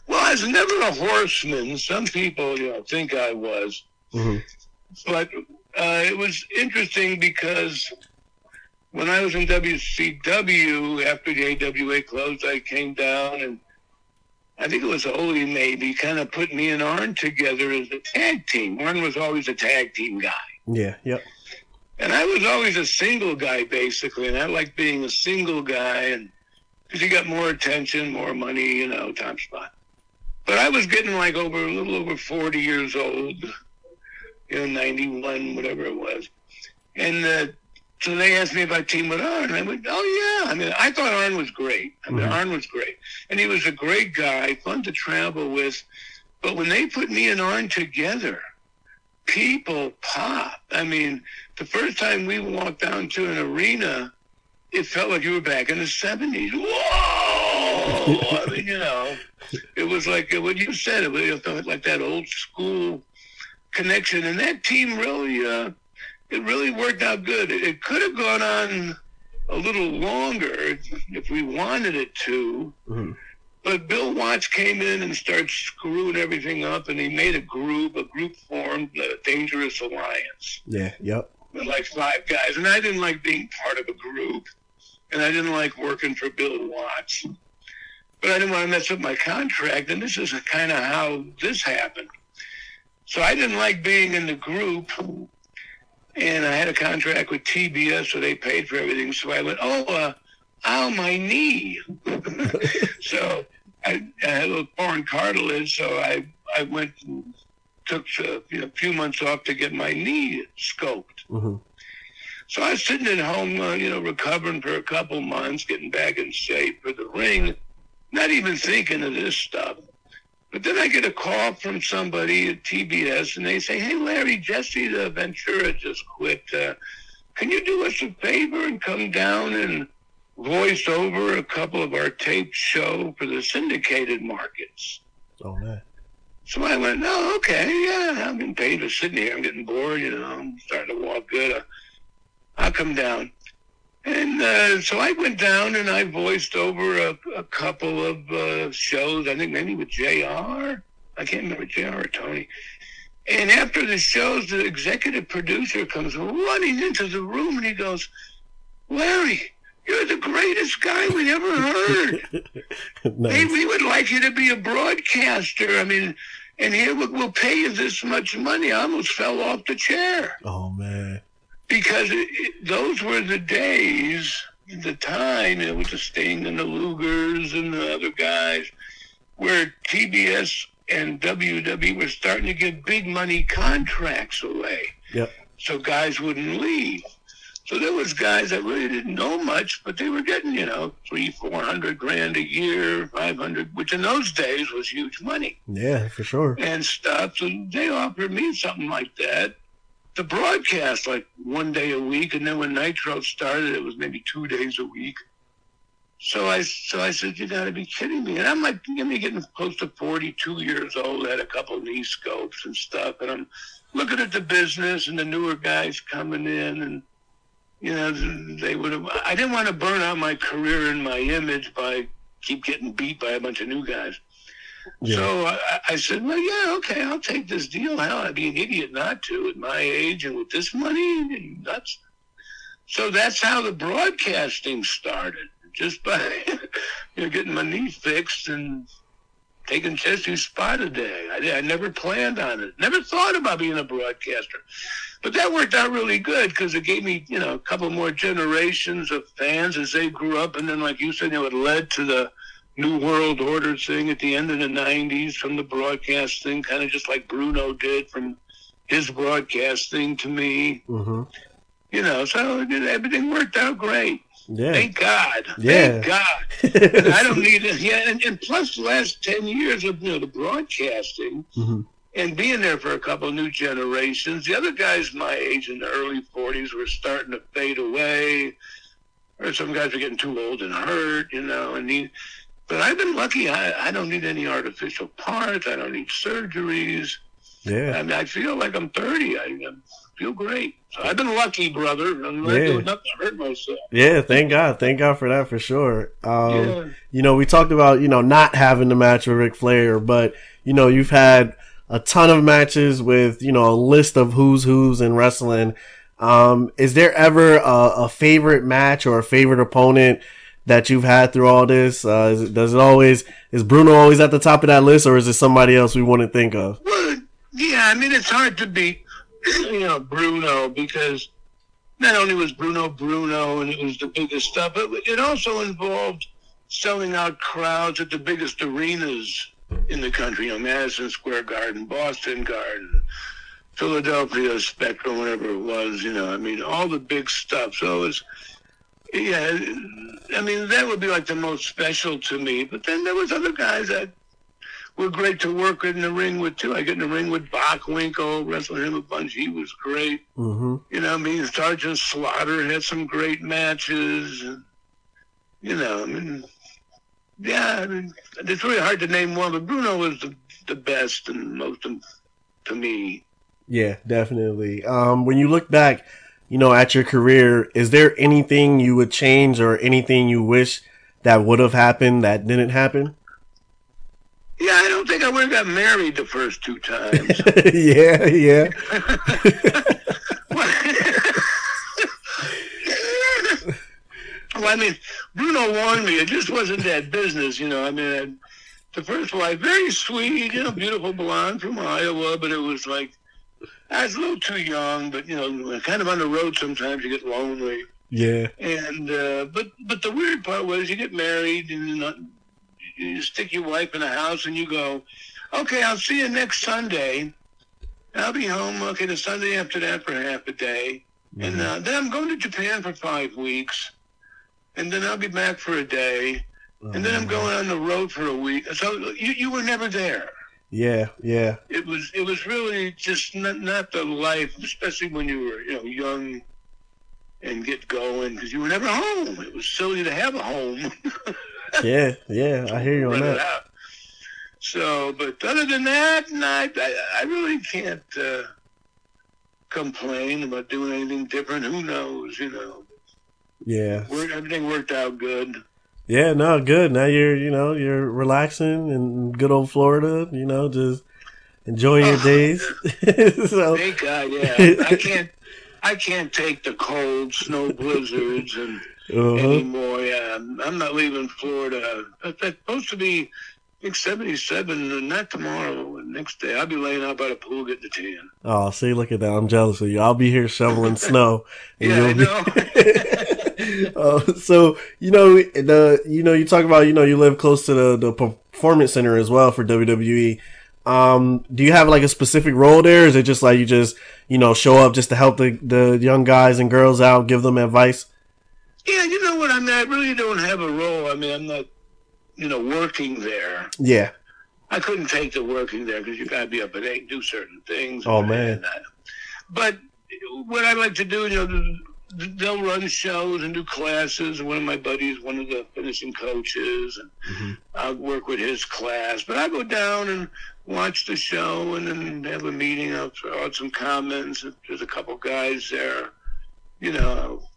Well, I was never a horseman. Some people, you know, think I was,
hmm
but uh, it was interesting because when I was in WCW after the AWA closed, I came down and I think it was Ole maybe kind of put me and Arn together as a tag team. Arn was always a tag team guy.
Yeah, yep,
And I was always a single guy, basically, and I liked being a single guy, and because you got more attention, more money, you know, time spot. But I was getting like over a little over forty years old, you know, ninety one, whatever it was, and uh, so they asked me I teamed with Arn. I went, oh yeah. I mean, I thought Arn was great. I mean,
Mhm.
Arn was great, and he was a great guy, fun to travel with. But when they put me and Arn together, people pop. I mean, the first time we walked down to an arena, it felt like you were back in the seventies. Whoa! I mean, you know, it was like what you said. It was it felt like that old school connection, and that team really, uh, it really worked out good. It, it could have gone on a little longer if we wanted it to.
Mhm.
But Bill Watts came in and started screwing everything up, and he made a group. A group formed, the Dangerous Alliance,
Yeah. Yep.
With like five guys. And I didn't like being part of a group, and I didn't like working for Bill Watts. But I didn't want to mess up my contract, and this is kind of how this happened. So I didn't like being in the group, and I had a contract with TBS, so they paid for everything. So I went, oh, uh, ow, my knee. [LAUGHS] so I, I had a foreign cartilage, so I I went and took a you know, a few months off to get my knee scoped.
Hmm
So I was sitting at home, uh, you know, recovering for a couple months, getting back in shape for the ring, not even thinking of this stuff. But then I get a call from somebody at TBS, and they say, "Hey, Larry, Jesse the Ventura just quit. Uh, can you do us a favor and come down and voice over a couple of our taped show for the syndicated markets?"
Oh man.
So I went, no, okay, yeah, I'm getting paid for sitting here. I'm getting bored, you know, I'm starting to walk good. Uh, I'll come down. And uh, so I went down and I voiced over a, a couple of uh, shows, I think maybe with JR. I can't remember JR or Tony. And after the shows, the executive producer comes running into the room and he goes, Larry, you're the greatest guy we ever heard. Hey, [LAUGHS]
nice.
we would like you to be a broadcaster. I mean, and here we'll, we'll pay you this much money. I almost fell off the chair
Oh man.
because it, it, those were the days, the time, it was the Sting and the Lugers and the other guys, where TBS and WWE were starting to give big money contracts away.
Yep.
So guys wouldn't leave. So there was guys that really didn't know much, but they were getting, you know, three, four hundred grand a year, five hundred, which in those days was huge money
Yeah, for sure.
and stuff. So they offered me something like that to broadcast like one day a week, and then when Nitro started, it was maybe two days a week. So I so I said, "You got to be kidding me!" And I'm like, I'm getting close to 42 years old. Had a couple of knee scopes and stuff, and I'm looking at the business and the newer guys coming in, and you know, they would have. I didn't want to burn out my career and my image by keep getting beat by a bunch of new guys.
Yeah.
So I, I said, well, yeah, okay, I'll take this deal. Hell, I'd be an idiot not to at my age and with this money. That's so that's how the broadcasting started, just by [LAUGHS] you know getting my knee fixed and taking Jesse's spot a day. I, I never planned on it, never thought about being a broadcaster. But that worked out really good because it gave me, you know, a couple more generations of fans as they grew up. And then, like you said, you know, it led to the New World Order thing at the end of the 90s from the broadcast thing, kind of just like Bruno did from his broadcasting to me.
hmm
You know, so it, everything worked out great.
Yeah.
Thank God.
Yeah.
Thank God. [LAUGHS] I don't need it. Yeah, and, and plus the last 10 years of, you know, the broadcasting,
hmm
and being there for a couple new generations. The other guys my age in the early 40s were starting to fade away, or some guys were getting too old and hurt, you know. And need, but I've been lucky. I, I don't need any artificial parts. I don't need surgeries.
Yeah.
I mean, I feel like I'm 30. I, I feel great. So I've been lucky, brother. I'm not
Yeah.
doing nothing to hurt myself.
Yeah, thank God. Thank God for that for sure. Um,
yeah.
you know, we talked about, you know, not having the match with Ric Flair, but, you know, you've had a ton of matches with, you know, a list of who's who's in wrestling. Um, is there ever a, a favorite match or a favorite opponent that you've had through all this? Uh, it, does it always, is Bruno always at the top of that list or is it somebody else we wouldn't think of?
Well, yeah, I mean, it's hard to beat, [CLEARS THROAT] you know, Bruno because not only was Bruno Bruno and it was the biggest stuff, but it also involved selling out crowds at the biggest arenas in the country, you know, Madison Square Garden, Boston Garden, Philadelphia Spectrum, whatever it was. You know, I mean, all the big stuff. So it was, yeah. I mean, that would be like the most special to me. But then there was other guys that were great to work in the ring with too. I get in the ring with Bockwinkel, wrestled him a bunch. He was great.
Mm-hmm.
You know, I mean, Sergeant Slaughter had some great matches. And, you know, I mean, yeah, I mean, it's really hard to name one, but Bruno was the, the best and most um, to me.
Yeah, definitely. Um, when you look back, you know, at your career, is there anything you would change or anything you wish that would have happened that didn't happen?
Yeah, I don't think I would have got married the first two times. [LAUGHS]
yeah, yeah. [LAUGHS]
well, I mean, Bruno warned me. It just wasn't that business, you know. I mean, I, the first wife, very sweet, you know, beautiful blonde from Iowa, but it was like, I was a little too young, but, you know, kind of on the road sometimes you get lonely.
Yeah.
And, uh, but, but the weird part was you get married and uh, you stick your wife in a house and you go, okay, I'll see you next Sunday. I'll be home, okay, the Sunday after that for half a day. Mm-hmm. And uh, then I'm going to Japan for five weeks. And then I'll be back for a day. Oh, and then I'm going on the road for a week. So you, you were never there.
Yeah, yeah.
It was it was really just not not the life, especially when you were you know young and get going because you were never home. It was silly to have a home. [LAUGHS]
yeah, yeah, I hear you on that.
So, but other than that, no, I, I really can't uh, complain about doing anything different. Who knows, you know?
Yeah,
everything worked out good.
Yeah, no, good. Now you're, you know, you're relaxing in good old Florida. You know, just enjoying your oh, days. [LAUGHS]
so. Thank God. Yeah, I [LAUGHS] can't. I can't take the cold snow [LAUGHS] blizzards and uh-huh. anymore. Yeah, I'm not leaving Florida. It's supposed to be I think 77, not tomorrow, next day. I'll be laying out by the pool getting the tan.
Oh, see, look at that. I'm jealous of you. I'll be here shoveling snow.
And yeah,
I know. [LAUGHS] uh, so, you know, the, you know, you talk about, you know, you live close to the, the performance center as well for WWE. Um, do you have like a specific role there? Is it just like you just, you know, show up just to help the, the young guys and girls out, give them advice?
Yeah, you know what? I mean, I really don't have a role. I mean, I'm not you know, working there.
Yeah.
I couldn't take the working there because you got to be up at eight, do certain things.
Oh man!
But what I like to do, you know, they'll run shows and do classes. One of my buddies, one of the finishing coaches, and mm-hmm. I'll work with his class. But I go down and watch the show and then have a meeting. I'll throw out some comments. There's a couple guys there, you know, I'll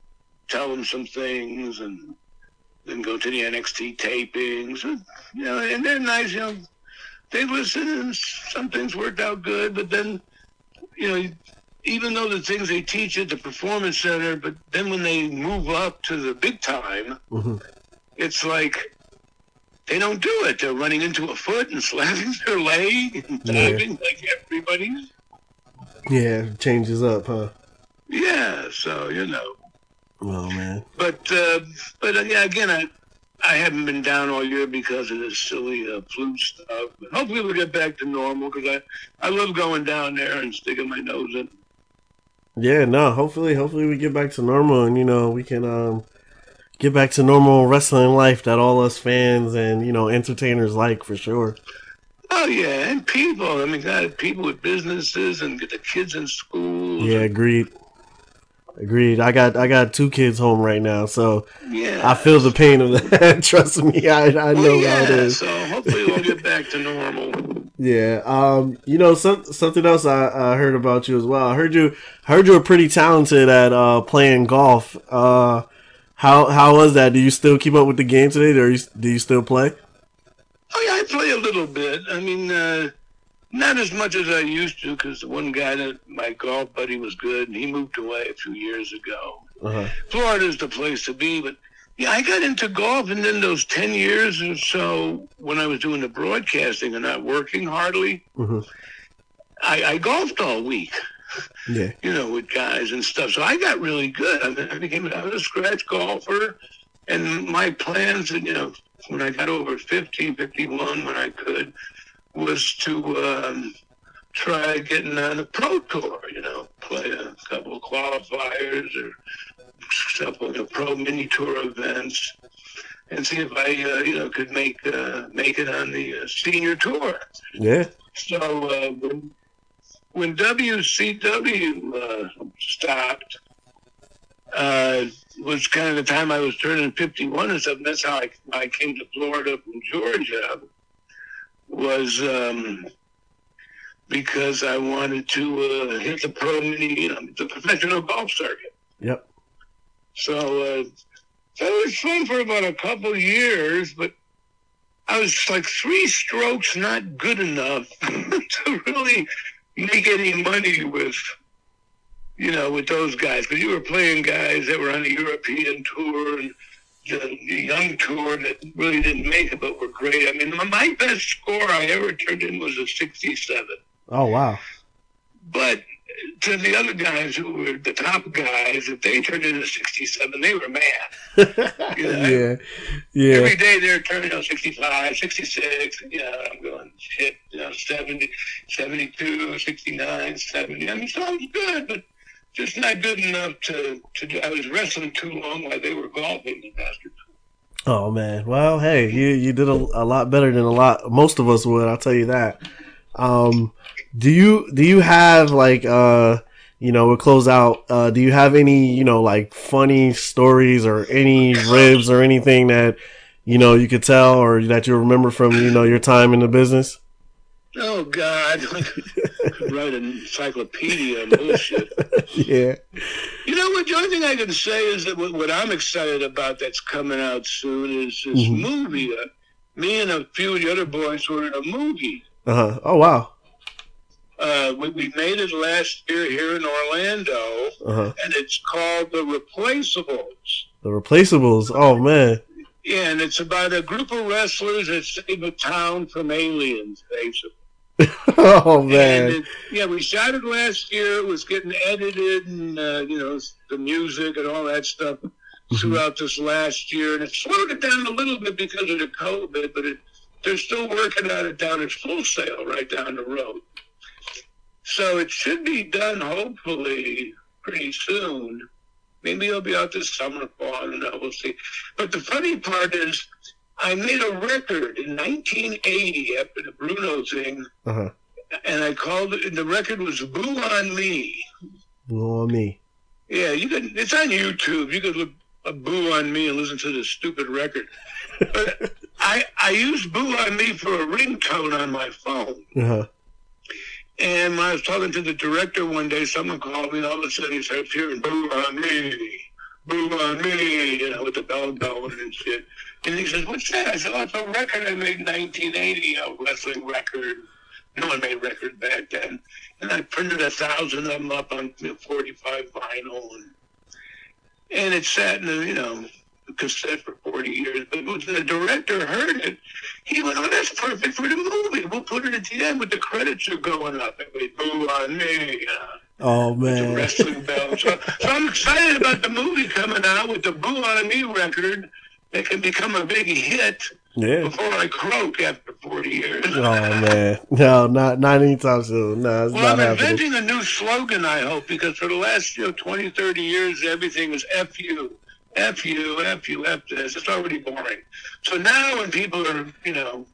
tell them some things and then go to the NXT tapings, and, you know, and they're nice, you know. They listen, and some things worked out good, but then, you know, even though the things they teach at the performance center, but then when they move up to the big time, mm-hmm. it's like they don't do it. They're running into a foot and [LAUGHS] slapping their leg and diving yeah. like everybody.
Yeah, changes up, huh?
Yeah, so you know.
Oh man.
But uh, but uh, yeah, again, I I haven't been down all year because of this silly uh, flu stuff. But hopefully we'll get back to normal because I I love going down there and sticking my nose in.
Yeah, no. Hopefully, hopefully we get back to normal and you know we can um get back to normal wrestling life that all us fans and you know entertainers like for sure.
Oh yeah, and people. I mean, God, people with businesses and get the kids in school.
Yeah, agreed. Agreed. I got I got two kids home right now, so
yeah,
I feel the pain of that. [LAUGHS] Trust me, I I know
yeah,
how it is.
So hopefully we'll get back to normal.
Yeah. Um. You know, some something else I, I heard about you as well. I heard you heard you were pretty talented at uh playing golf. Uh, how how was that? Do you still keep up with the game today? Or do you still play?
Oh yeah, I play a little bit. I mean. uh not as much as I used to, because the one guy that my golf buddy was good, and he moved away a few years ago. Uh-huh. Florida's the place to be, but yeah, I got into golf, and then those ten years or so when I was doing the broadcasting and not working hardly, mm-hmm. I, I golfed all week.
Yeah, [LAUGHS]
you know, with guys and stuff. So I got really good. I, I became I was a scratch golfer, and my plans, you know, when I got over 50, 51, when I could, was to um, try getting on a pro tour. You know, play a couple of qualifiers or couple of pro mini tour events, and see if I, uh, you know, could make uh, make it on the uh, senior tour.
Yeah.
So uh, when, when WCW uh, stopped, uh, was kind of the time I was turning 51 and stuff. And that's how I, I came to Florida from Georgia. Was um, because I wanted to uh, hit the pro mini, you know, the professional golf circuit.
Yep.
So, uh, was fun for about a couple years, but I was like three strokes not good enough [LAUGHS] to really make any money with, you know, with those guys. Because you were playing guys that were on a European tour and the young tour that really didn't make it, but were great. I mean, my best score I ever turned in was a 67.
Oh wow!
But to the other guys who were the top guys, if they turned into 67, they were mad. [LAUGHS]
You know? yeah, yeah.
Every day they're turning out 65, 66. Yeah, I'm going shit. You know, 70, 72, 69, 70. I mean, sounds good, but just not good enough to to. Do, I was wrestling too long while they were golfing, the bastards.
Oh man, well, hey, you you did a, a lot better than a lot most of us would. I'll tell you that. Um, do you do you have like uh you know we'll close out uh do you have any you know like funny stories or any ribs or anything that you know you could tell or that you remember from you know your time in the business?
Oh god. [LAUGHS] Write an encyclopedia bullshit. [LAUGHS]
Yeah.
You know what? The only thing i can say is that what, what i'm excited about that's coming out soon is this mm-hmm. movie. Uh, me and a few of the other boys were in a movie.
Uh-huh. Oh wow
uh, we, we, made it last year here in Orlando, uh-huh. and it's called The Replaceables.
The Replaceables. Oh man.
Yeah, and it's about a group of wrestlers that save a town from aliens, basically. [LAUGHS]
oh man! It,
yeah, we shot it last year. It was getting edited, and uh, you know the music and all that stuff mm-hmm. throughout this last year, and it slowed it down a little bit because of the COVID, but it, they're still working on it down at Full Sail right down the road. So it should be done hopefully pretty soon. Maybe it'll be out this summer, fall, I don't know, we'll see. But the funny part is, I made a record in 1980 after the Bruno thing, uh-huh. and I called it, the record was Boo on Me.
Boo on Me.
Yeah, you can, it's on YouTube. You could look a Boo on Me and listen to this stupid record. [LAUGHS] but I, I used Boo on Me for a ringtone on my phone. Uh-huh. And when I was talking to the director one day, someone called me, and all of a sudden he starts hearing "Boo on me, boo on me," you know, with the bell going and shit. And he says, "What's that?" I said, "Oh, it's a record I made in 1980, a wrestling record. No one made records back then." And I printed a thousand of them up on 45 vinyl, and and it sat in, the, you know, cassette for 40 years. But when the director heard it, he went, oh, that's perfect for the movie. We'll put it at the end, but the credits are going up. And we boo on me. Uh,
oh, man.
The wrestling [LAUGHS] bell. So, so I'm excited about the movie coming out with the Boo on Me record that can become a big hit.
Yeah.
Before I croak after 40 years.
oh, man. No, not, not anytime soon. No, it's
well,
not
I'm
happening.
inventing a new slogan, I hope, because for the last you know, 20, 30 years, everything was F you. F you, F you, F this. It's already boring. So now when people are, you know,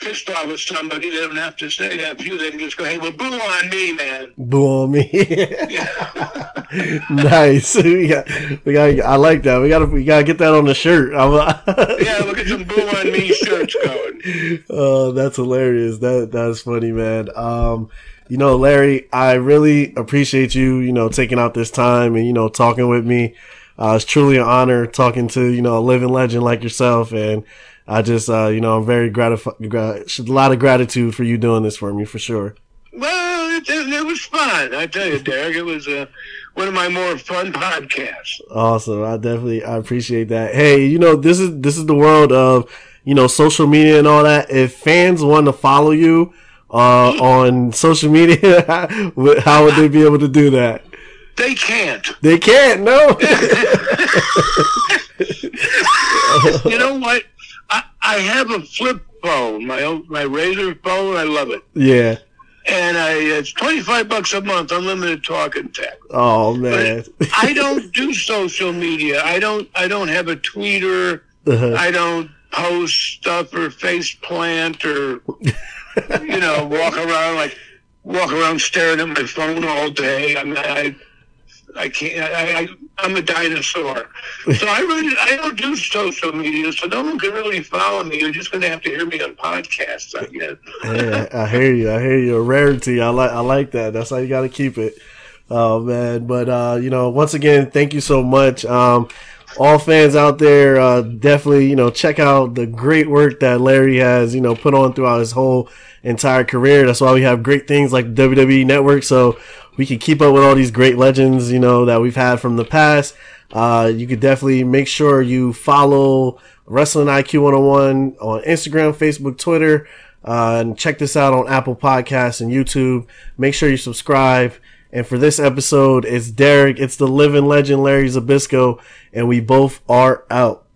pissed off with somebody, they don't have to say F you. They can just go, hey, well, boo on me, man.
Boo on me. [LAUGHS] nice. [LAUGHS] We got, we got, I like that. We got to, we got to get that on the shirt. [LAUGHS]
yeah, look at some boo on me shirts going.
Oh, that's hilarious. That, that's funny, man. Um, you know, Larry, I really appreciate you, you know, taking out this time and, you know, talking with me. Uh, it's truly an honor talking to, you know, a living legend like yourself. And I just, uh, you know, I'm very gratified, a lot of gratitude for you doing this for me for sure.
Well, it, it was fun. I tell you, Derrick, it was uh, one of my more fun [LAUGHS] podcasts.
Awesome. I definitely, I appreciate that. Hey, you know, this is, this is the world of, you know, social media and all that. If fans want to follow you, uh, [LAUGHS] on social media, [LAUGHS] how would they be able to do that?
They can't.
They can't. No. [LAUGHS]
you know what? I, I have a flip phone, my my Razr phone. I love it.
Yeah.
and I it's twenty five bucks a month, unlimited talk and text.
Oh man, [LAUGHS]
I don't do social media. I don't. I don't have a tweeter. Uh-huh. I don't post stuff or face plant or you know walk around like walk around staring at my phone all day. I mean, I I can't. I, I I'm a dinosaur. So I really I don't do social media, so no one can really follow me. You're just going to have to hear me on podcasts. I guess.
I hear you. I hear you. A rarity. I like I like that. That's how you got to keep it. Oh man, but uh, you know, once again, thank you so much. Um, all fans out there, uh, definitely, you know, check out the great work that Larry has, you know, put on throughout his whole entire career. That's why we have great things like WWE Network. So we can keep up with all these great legends, you know, that we've had from the past. Uh, you could definitely make sure you follow Wrestling IQ 101 on Instagram, Facebook, Twitter, uh, and check this out on Apple Podcasts and YouTube. Make sure you subscribe. And for this episode, it's Derrick, it's the living legend Larry Zbyszko, and we both are out.